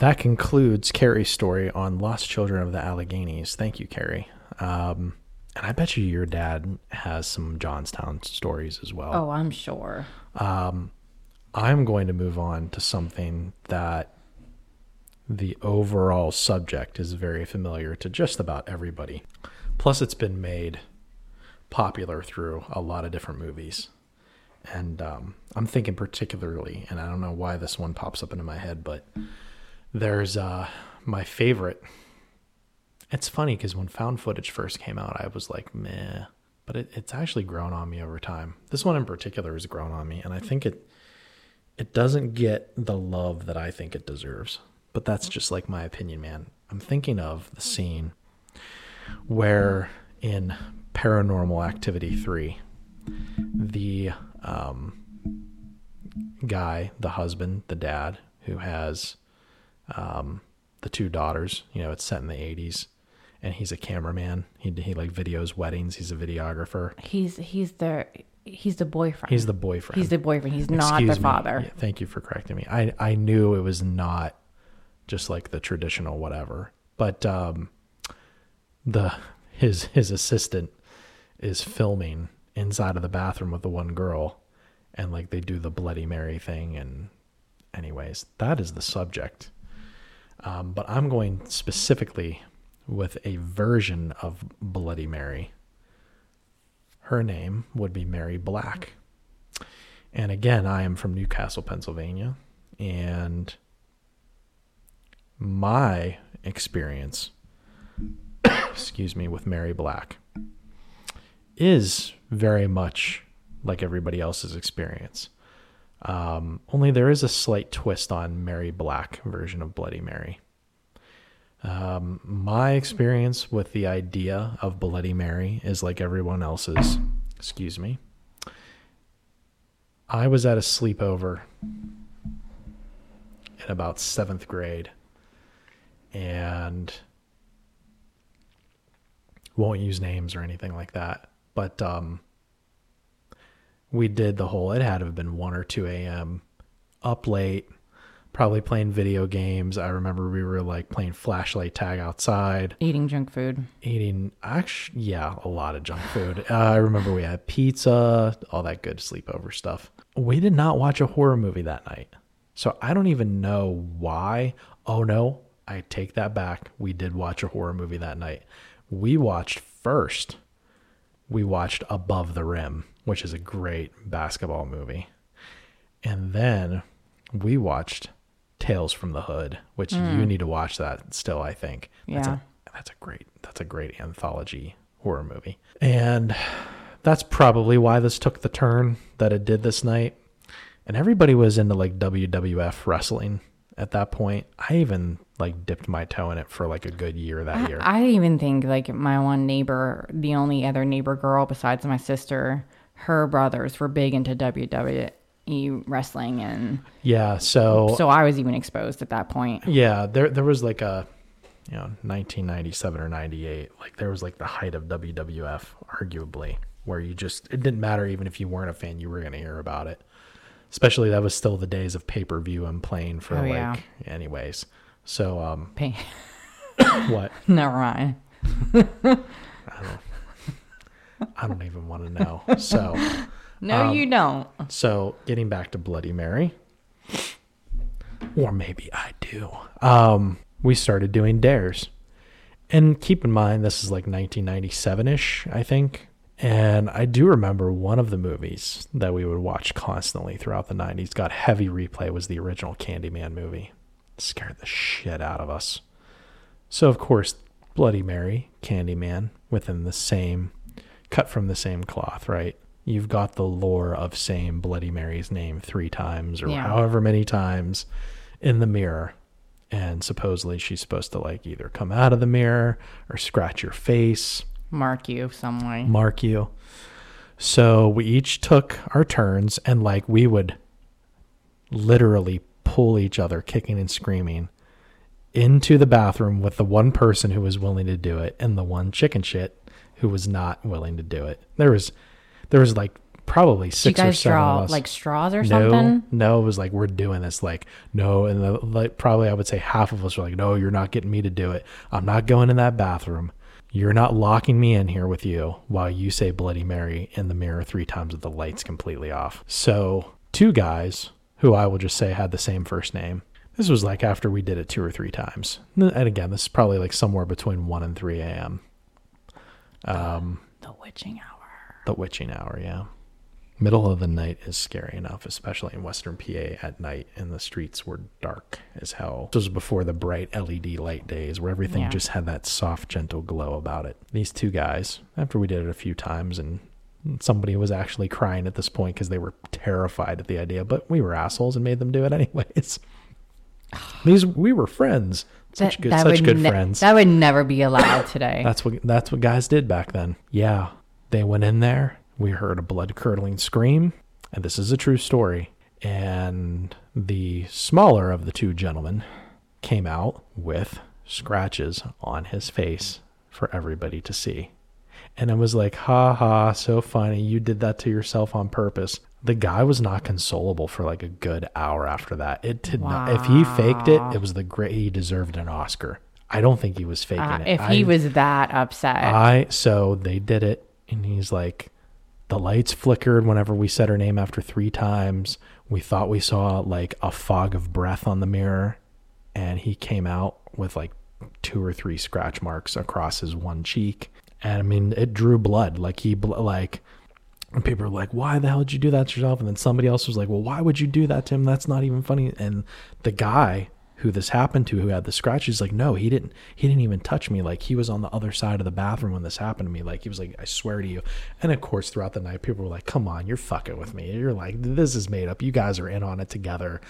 that concludes carrie's story on lost children of the alleghenies thank you carrie um and i bet you your dad has some johnstown stories as well Oh, I'm sure. I'm going to move on to something that the overall subject is very familiar to just about everybody. Plus, it's been made popular through a lot of different movies. And um, I'm thinking particularly, and I don't know why this one pops up into my head, but there's uh, my favorite. It's funny because when found footage first came out, I was like, meh. But it, it's actually grown on me over time. This one in particular has grown on me, and I think it it doesn't get the love that I think it deserves. But that's just like my opinion, man. I'm thinking of the scene where in Paranormal Activity 3, the um, guy, the husband, the dad, who has um, the two daughters, you know, it's set in the 80s, and he's a cameraman. He, he like videos weddings, he's a videographer. He's he's the he's the boyfriend. He's the boyfriend. He's the boyfriend. He's not the me. father. Yeah, thank you for correcting me. I I knew it was not just like the traditional whatever, but um, the his his assistant is filming inside of the bathroom with the one girl, and like they do the Bloody Mary thing, and anyways, that is the subject. Um, but I'm going specifically with a version of Bloody Mary. Her name would be Mary Black. And again, I am from New Castle, Pennsylvania. And my experience, [COUGHS] excuse me, with Mary Black is very much like everybody else's experience. Um, only there is a slight twist on Mary Black version of Bloody Mary. Um, my experience with the idea of Bloody Mary is like everyone else's. Excuse me. I was at a sleepover in about seventh grade and won't use names or anything like that. But um, we did the whole, it had to have been 1 or 2 a.m., up late, probably playing video games. I remember we were like playing flashlight tag outside. Eating junk food. eating actually yeah a lot of junk food. Uh, i remember we had pizza all that good sleepover stuff. We did not watch a horror movie that night. So i don't even know why. Oh no i take that back. We did watch a horror movie that night. We watched first we watched above the rim which is a great basketball movie. And then we watched tales from the hood which you mm. need to watch that still i think. That's Yeah. a that's a great that's a great anthology horror movie. And that's probably why this took the turn that it did this night. And everybody was into like wwf wrestling at that point. I even like dipped my toe in it for like a good year that year. I even think like my one neighbor, the only other neighbor girl besides my sister, her brothers were big into Wrestling, and yeah so so I was even exposed at that point. Yeah, there there was like a you know 1997 or 98 like there was like the height of WWF arguably where you just it didn't matter even if you weren't a fan you were going to hear about it. Especially that was still the days of pay-per-view and playing for Oh, like yeah. anyways. So, um, Pain. [COUGHS] what? [COUGHS] Never mind. I don't even want to know. So, [LAUGHS] No, Um, you don't. so getting back to Bloody Mary, or maybe I do. Um, we started doing dares, and keep in mind this is like 1997 ish, I think. And I do remember one of the movies that we would watch constantly throughout the 90s got heavy replay was the original Candyman movie. scared the shit out of us. So of course, Bloody Mary, Candyman, within the same cut from the same cloth, right? You've got the lore of saying Bloody Mary's name three times or Yeah. however many times in the mirror. And supposedly she's supposed to like either come out of the mirror or scratch your face, Mark you some way. mark you. So we each took our turns and like we would literally pull each other kicking and screaming into the bathroom with the one person who was willing to do it and the one chicken shit who was not willing to do it. There was there was like probably you six or seven draw of us. like straws or no, something? no, it was like we're doing this. Like no, and the, like probably I would say half of us were like, no, you're not getting me to do it. I'm not going in that bathroom. You're not locking me in here with you while you say Bloody Mary in the mirror three times with the lights completely off. So two guys who I will just say had the same first name. This was like after we did it two or three times. And again, this is probably like somewhere between 1 and 3 a.m. Um, the witching hour. The witching hour, yeah. Middle of the night is scary enough, especially in Western PA at night, and the streets were dark as hell. This was before the bright LED light days where everything Yeah. just had that soft, gentle glow about it. These two guys, after we did it a few times, and somebody was actually crying at this point because they were terrified at the idea, but we were assholes and made them do it [LAUGHS] anyways. These we were friends, such good, such good ne- friends. That would never be allowed today. That's what that's what guys did back then. Yeah. They went in there, we heard a blood curdling scream, and this is a true story. And the smaller of the two gentlemen came out with scratches on his face for everybody to see. And it was like, ha ha, so funny. You did that to yourself on purpose. The guy was not consolable for like a good hour after that. It did not. If he faked it, it was the great. He deserved an Oscar. I don't think he was faking Uh, it. if he was that upset, I so they did it, and he's like, the lights flickered whenever we said her name after three times. We thought we saw like a fog of breath on the mirror, and he came out with like two or three scratch marks across his one cheek, and I mean it drew blood. Like he like. And people were like, "Why the hell did you do that to yourself?" And then somebody else was like, "Well, why would you do that to him? That's not even funny." And the guy who this happened to, who had the scratches, like, "No, he didn't. He didn't even touch me. Like, he was on the other side of the bathroom when this happened to me. Like, he was like, I swear to you." And of course, throughout the night, people were like, "Come on, you're fucking with me. You're like, this is made up. You guys are in on it together."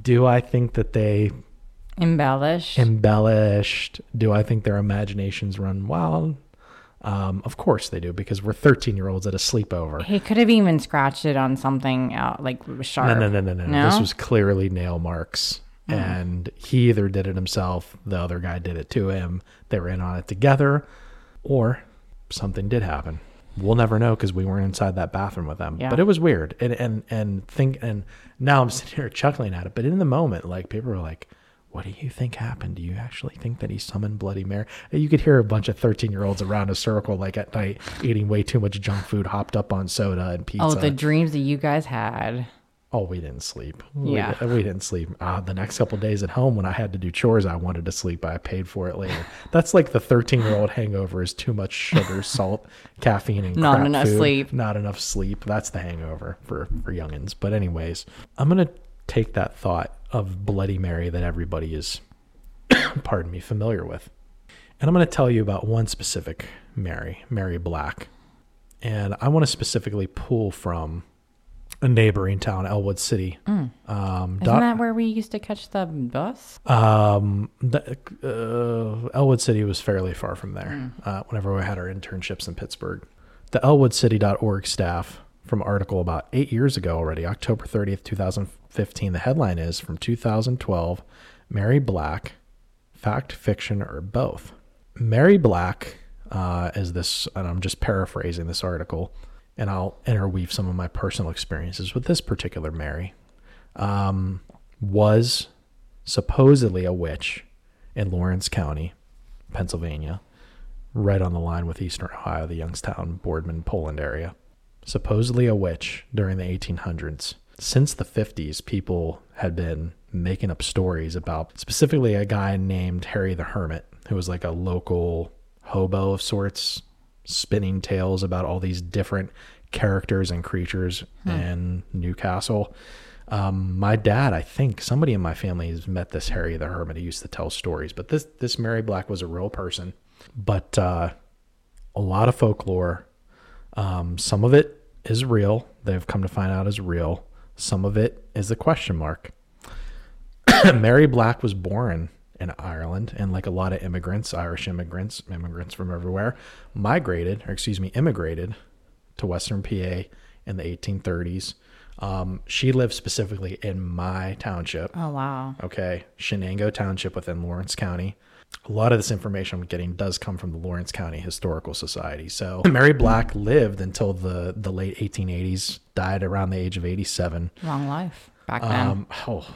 Do I think that they embellished. embellished? Do I think their imaginations run wild? Um, of course they do, because we're 13 year olds at a sleepover. he could have even scratched it on something out like sharp. No, no, no, no, no, No? This was clearly nail marks. Mm. And he either did it himself, the other guy did it to him, they were in on it together, or something did happen. We'll never know because we weren't inside that bathroom with them. Yeah. But it was weird. And and and think and now I'm [LAUGHS] sitting here chuckling at it. But in the moment, like people were like, What do you think happened? Do you actually think that he summoned Bloody Mary? You could hear a bunch of thirteen year olds around a circle like at night eating way too much junk food, hopped up on soda and oh, pizza. Oh, the dreams that you guys had. Oh, we didn't sleep. Yeah. we didn't sleep. Uh, the next couple days at home, when I had to do chores, I wanted to sleep. but I paid for it later. That's like the 13 year old hangover is too much sugar, [LAUGHS] salt, caffeine, and Not crap enough food. sleep. Not enough sleep. That's the hangover for for youngins. But anyways, I'm gonna take that thought of Bloody Mary that everybody is, [COUGHS] pardon me, familiar with, and I'm gonna tell you about one specific Mary, Mary Black, and I want to specifically pull from a neighboring town, Ellwood City. Um, Isn't that where we used to catch the bus? um, the, uh, Ellwood City was fairly far from there. Uh, whenever we had our internships in Pittsburgh, the EllwoodCity.org staff from an article about eight years ago already, October 30th, 2015. The headline is from 2012 Mary Black, fact, fiction, or both. Mary Black uh, is this, and I'm just paraphrasing this article, and I'll interweave some of my personal experiences with this particular Mary. Um, was supposedly a witch in Lawrence County, Pennsylvania, right on the line with Eastern Ohio, the Youngstown, Boardman, Poland area. Supposedly a witch during the 1800s. Since the 50s, people had been making up stories about specifically a guy named Harry the Hermit, who was like a local hobo of sorts, spinning tales about all these different characters and creatures in New Castle. Um, my dad, I think somebody in my family has met this Harry the Hermit. He used to tell stories, but this this Mary Black was a real person. But uh, a lot of folklore. Um, some of it is real. They've come to find out is real. Some of it is a question mark. [COUGHS] Mary Black was born in Ireland, and like a lot of immigrants, Irish immigrants, immigrants from everywhere, migrated, or excuse me, immigrated to Western PA in the 1830s. Um, she lived specifically in my township. Oh wow. Okay, Shenango Township within Lawrence County. A lot of this information I'm getting does come from the Lawrence County Historical Society. So [LAUGHS] Mary Black lived until the the late 1880s, died around the age of 87. Long life back then. Um, oh,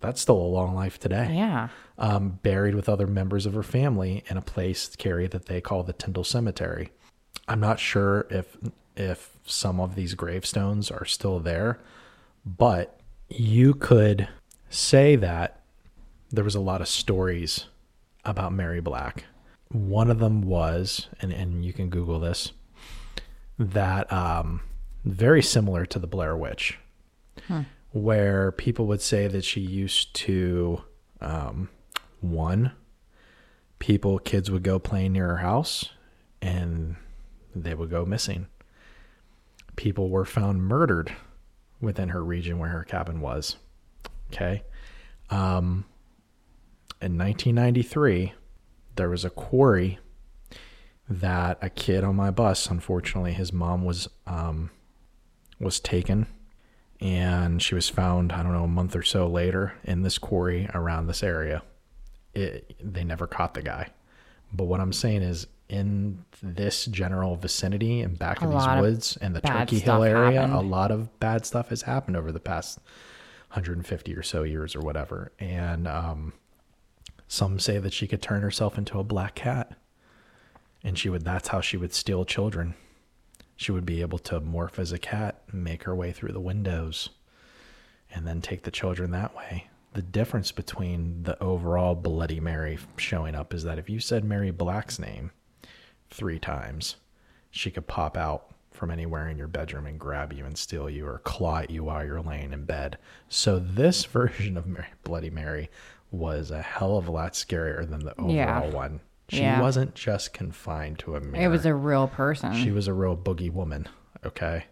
that's still a long life today. yeah. Um, buried with other members of her family in a place, Carrie, that they call the Tyndall Cemetery. I'm not sure if if some of these gravestones are still there, but you could say that there was a lot of stories about Mary Black. One of them was, and, and you can Google this, that um, very similar to the Blair Witch, where people would say that she used to, um, one, people, kids would go playing near her house and they would go missing. People were found murdered within her region where her cabin was. Okay. Um, in 1993, there was a quarry that a kid on my bus, unfortunately, his mom was um, was taken, and she was found. I don't know a month or so later in this quarry around this area. It, they never caught the guy, but what I'm saying is in this general vicinity and back A of these of woods and the Turkey Hill area, a lot of bad stuff has happened over the past 150 or so years or whatever. And um, some say that she could turn herself into a black cat, and she would. That's how she would steal children. She would be able to morph as a cat, make her way through the windows, and then take the children that way. The difference between the overall Bloody Mary showing up is that if you said Mary Black's name three times, she could pop out from anywhere in your bedroom and grab you and steal you or claw at you while you're laying in bed. So this [LAUGHS] version of Mary, Bloody Mary was a hell of a lot scarier than the overall Yeah. one. She Yeah. wasn't just confined to a mirror. It was a real person. She was a real boogie woman. Okay.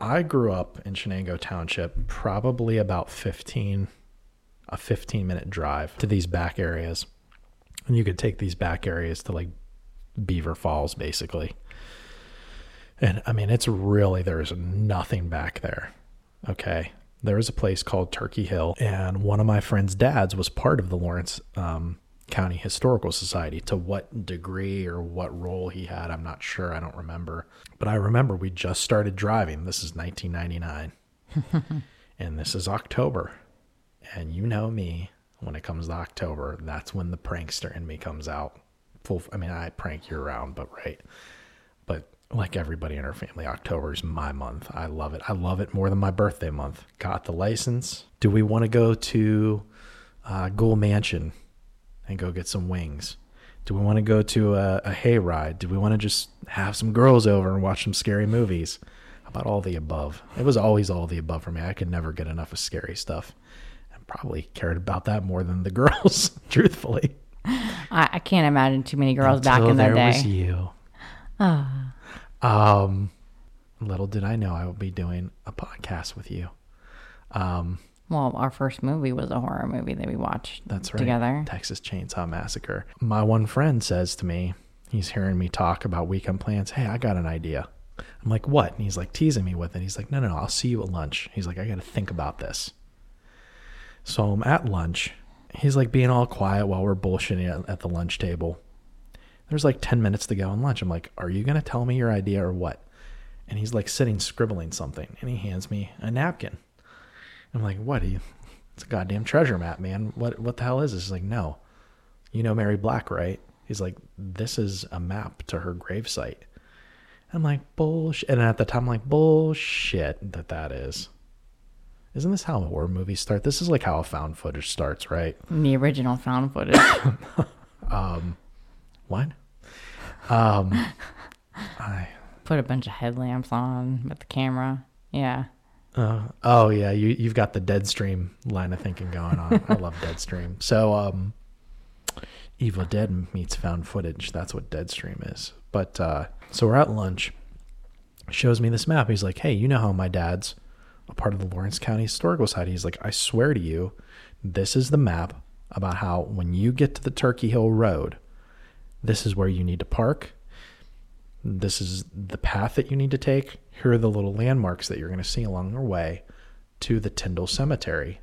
I grew up in Shenango Township, probably about 15, a 15 minute drive to these back areas. And you could take these back areas to like Beaver Falls, basically. And I mean, it's really, there's nothing back there. Okay. There is a place called Turkey Hill, and one of my friend's dads was part of the Lawrence um, County Historical Society. To what degree or what role he had, I'm not sure. I don't remember. But I remember we just started driving. This is 1999, [LAUGHS] and this is October. And you know me, when it comes to October, that's when the prankster in me comes out. Full. I mean, I prank year round, but right. But like everybody in our family, October is my month. I love it. I love it more than my birthday month. Got the license. Do we want to go to uh, Ghoul Mansion and go get some wings? Do we want to go to a, a hayride? Do we want to just have some girls over and watch some scary movies? How about all the above? It was always all the above for me. I could never get enough of scary stuff. Probably cared about that more than the [LAUGHS] girls, truthfully. I, I can't imagine too many girls back Until in the there day. was you. Um, little did I know I would be doing a podcast with you. Um, Well, our first movie was a horror movie that we watched that's right. together. Texas Chainsaw Massacre. My one friend says to me, he's hearing me talk about weekend plans. Hey, I got an idea. I'm like, what? And he's like teasing me with it. He's like, no, no, no, I'll see you at lunch. He's like, I got to think about this. So I'm at lunch. He's like being all quiet while we're bullshitting at, at the lunch table. There's like 10 minutes to go on lunch. I'm like, are you going to tell me your idea or what? And he's like sitting scribbling something and he hands me a napkin. I'm like, what? He, it's a goddamn treasure map, man. What what the hell is this? He's like, no. You know Mary Black, right? He's like, this is a map to her gravesite. I'm like, bullshit. And at the time, I'm like, bullshit that that is. Isn't this how horror movies start? This is like how a found footage starts, right? The original found footage. [COUGHS] What? Um, [LAUGHS] I. Put a bunch of headlamps on with the camera. Yeah. Uh, oh yeah, you you've got the Deadstream line of thinking going on. I love Deadstream. [LAUGHS] So um, Evil Dead meets found footage. That's what Deadstream is. But uh, so we're at lunch. Shows me this map. He's like, "Hey, you know how my dad's a part of the Lawrence County Historical Society?" He's like, "I swear to you, this is the map about how when you get to the Turkey Hill Road, this is where you need to park. This is the path that you need to take. Here are the little landmarks that you're going to see along your way to the Tyndall Cemetery."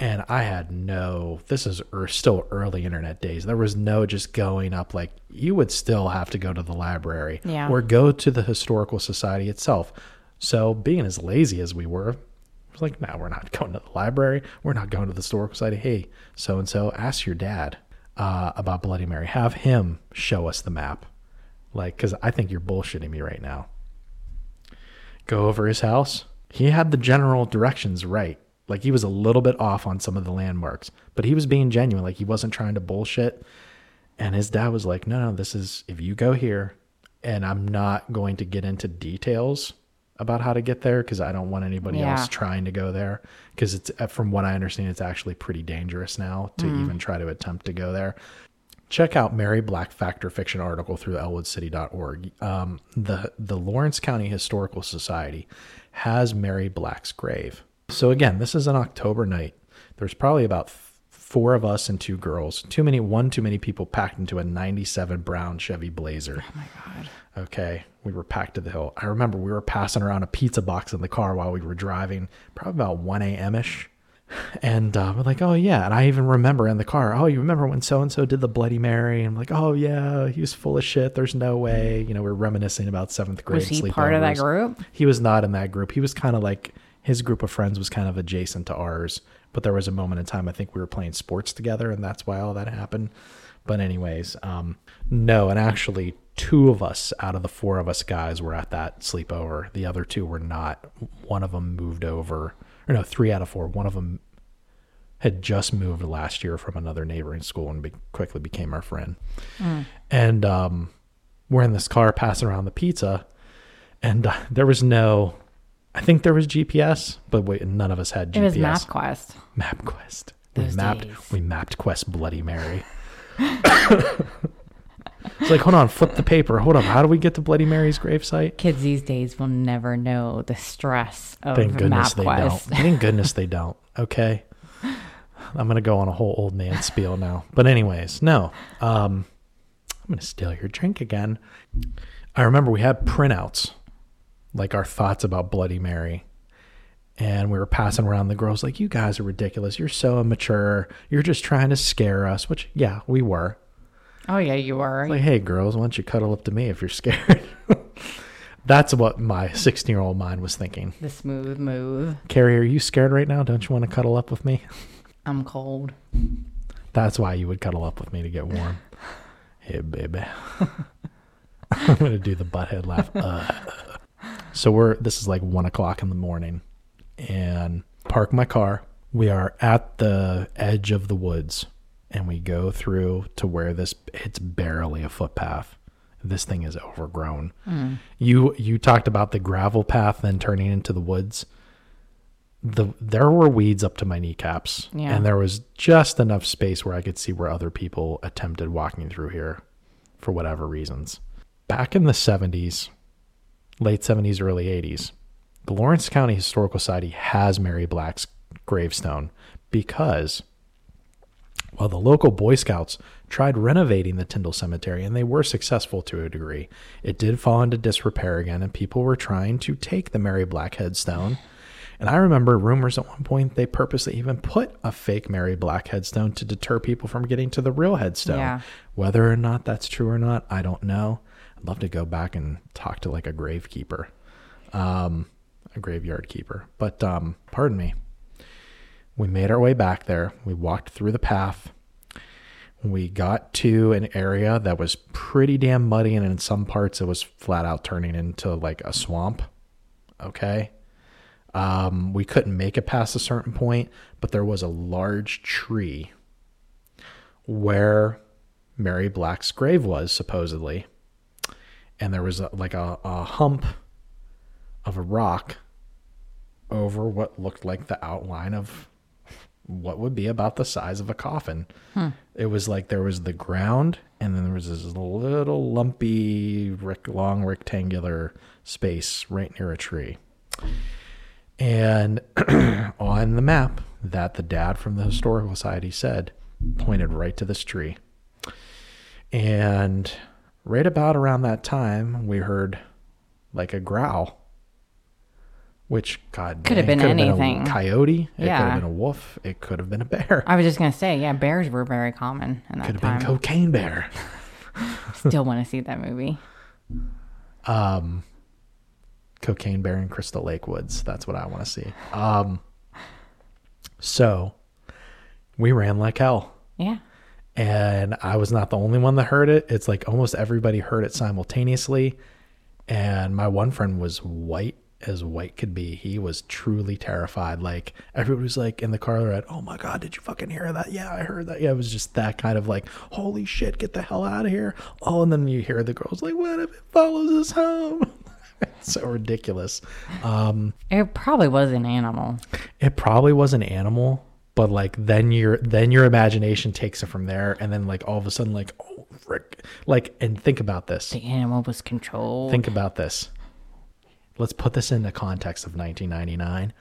And I had no, this is er, still early internet days. There was no just going up. Like, you would still have to go to the library Yeah. or go to the Historical Society itself. So, being as lazy as we were, I was like, no, we're not [LAUGHS] going to the library. We're not going to the store. Historical Society. Hey, so and so, ask your dad uh, about Bloody Mary. Have him show us the map. Like, because I think you're bullshitting me right now go over his house. He had the general directions right. Like he was a little bit off on some of the landmarks, but he was being genuine. Like he wasn't trying to bullshit. And his dad was like, no, no, this is, if you go here, and I'm not going to get into details about how to get there because I don't want anybody Yeah. else trying to go there. Because it's, uh, from what I understand, it's actually pretty dangerous now to even try to attempt to go there check out Mary Black Factor fiction article through ellwoodcity.org. Um, the the Lawrence County Historical Society has Mary Black's grave. So again, this is an October night. There's probably about four of us and two girls. Too many, one too many people packed into a '97 brown Chevy Blazer. Oh my god. Okay, we were packed to the hill. I remember we were passing around a pizza box in the car while we were driving, probably about 1 a.m. ish. [LAUGHS] And uh, we're like, oh yeah. And I even remember in the car, oh, you remember when so and so did the Bloody Mary? And I'm like, oh yeah, he was full of shit. There's no way. You know, we're reminiscing about seventh grade. Was he part of that group? He was not in that group. He was kind of like his group of friends was kind of adjacent to ours. But there was a moment in time I think we were playing sports together, and that's why all that happened. But anyways, um, no, and actually, two of us out of the four of us guys were at that sleepover. The other two were not. One of them moved over, or no, three out of four. One of them had just moved last year from another neighboring school and be, quickly became our friend. And um, we're in this car passing around the pizza, and uh, there was no. I think there was GPS, but wait, none of us had GPS. It was MapQuest. MapQuest. We Those mapped. days. We mapped Quest Bloody Mary. [LAUGHS] it's like, hold on, flip the paper. Hold on, how do we get to Bloody Mary's gravesite? Kids these days will never know the stress of Thank goodness they don't. Thank goodness they don't. Okay. I'm gonna go on a whole old man spiel now. But anyways, no. Um, I'm gonna steal your drink again. I remember we had printouts, like our thoughts about Bloody Mary. And we were passing around the girls like, you guys are ridiculous. You're so immature. You're just trying to scare us, which yeah, we were. Oh yeah, you were. Like, hey girls, why don't you cuddle up to me if you're scared? [LAUGHS] That's what my 16 year old mind was thinking. the smooth move. Carrie, are you scared right now? Don't you want to cuddle up with me? I'm cold. That's why you would cuddle up with me to get warm. [LAUGHS] hey, baby. [LAUGHS] I'm gonna do the butthead laugh. Uh. So we're this is like one o'clock in the morning, and park my car. We are at the edge of the woods, and we go through to where this it's barely a footpath. This thing is overgrown. Hmm. You you talked about the gravel path then turning into the woods. The there were weeds up to my kneecaps, Yeah. and there was just enough space where I could see where other people attempted walking through here for whatever reasons. Back in the 70s, late 70s, early 80s, the Lawrence County Historical Society has Mary Black's gravestone because while the local Boy Scouts tried renovating the Tyndall Cemetery and they were successful to a degree, it did fall into disrepair again and people were trying to take the Mary Black headstone. And I remember rumors at one point they purposely even put a fake Mary Black headstone to deter people from getting to the real headstone. Yeah. Whether or not that's true or not, I don't know. Love to go back and talk to like a gravekeeper, um, a graveyard keeper. But um, pardon me. We made our way back there. We walked through the path. We got to an area that was pretty damn muddy, and in some parts it was flat out turning into like a swamp. Okay. Um, we couldn't make it past a certain point, but there was a large tree where Mary Black's grave was, supposedly. And there was a, like a, a hump of a rock over what looked like the outline of what would be about the size of a coffin. Hmm. It was like there was the ground, and then there was this little lumpy, long rectangular space right near a tree. And [CLEARS THROAT] on the map that the dad from the historical society said pointed right to this tree. And right about around that time, we heard like a growl, which God Could have been could anything. a coyote. It could have been a wolf. It could have been a bear. I was just gonna say, yeah, bears were very common in that Could have time. been cocaine bear. [LAUGHS] Still want to see that movie. Um, cocaine bear in Crystal Lake Woods. That's what I want to see. Um, so we ran like hell. Yeah. And I was not the only one that heard it. It's like almost everybody heard it simultaneously. And my one friend was white as white could be. He was truly terrified. Like everybody was like in the car, they're like, "Oh my god, did you fucking hear that? Yeah, I heard that." Yeah, it was just that kind of like, "Holy shit, get the hell out of here!" Oh, and then you hear the girls like, "What if it follows us home?" [LAUGHS] so ridiculous. Um, It probably was an animal. it probably was an animal but like then your then your imagination takes it from there and then like all of a sudden like oh frick like and think about this The animal was controlled. think about this let's put this into context of 1999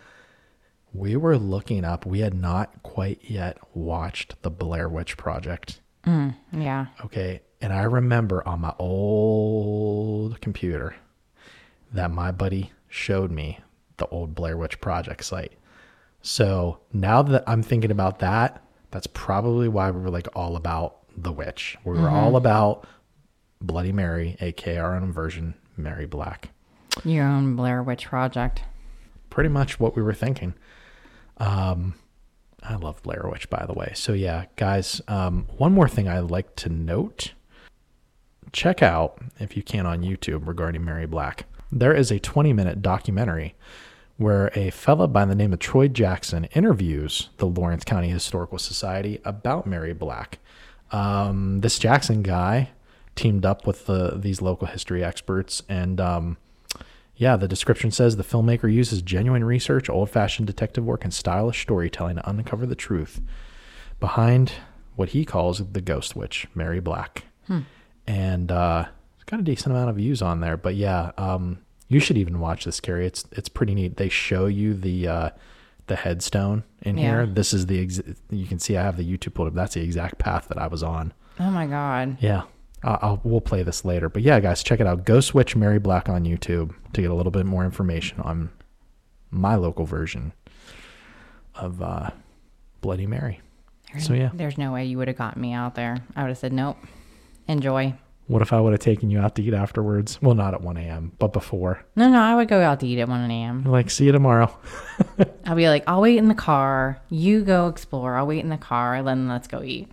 we were looking up we had not quite yet watched the blair witch project mm, yeah. Okay. And I remember on my old computer that my buddy showed me the old Blair Witch Project site. So now that I'm thinking about that, that's probably why we were like all about the witch. We were all about Bloody Mary, aka our own version, Mary Black. Your own Blair Witch Project. Pretty much what we were thinking. Um, I love Blair Witch, by the way. So yeah, guys. Um, one more thing I'd like to note: check out if you can on YouTube regarding Mary Black. There is a 20-minute documentary where a fella by the name of Troy Jackson interviews the Lawrence County Historical Society about Mary Black. Um, this Jackson guy teamed up with the, these local history experts and um, yeah, the description says the filmmaker uses genuine research, old fashioned detective work, and stylish storytelling to uncover the truth behind what he calls the ghost witch, Mary Black. And uh, it's got a decent amount of views on there. But yeah, um, you should even watch this, Carrie. It's it's pretty neat. They show you the uh, the headstone in Yeah. here. This is the ex- you can see I have the YouTube pulled up. That's the exact path that I was on. Oh my God. Yeah. Uh, I'll, we'll play this later. But yeah, guys, check it out. Go switch Mary Black on YouTube to get a little bit more information on my local version of uh, Bloody Mary. So yeah, There's no way you would have gotten me out there. I would have said, nope. Enjoy. What if I would have taken you out to eat afterwards? Well, not at 1 a.m., but before. No, no, I would go out to eat at 1 a.m. Like, see you tomorrow. [LAUGHS] I'll be like, I'll wait in the car. You go explore. I'll wait in the car. Then let's go eat.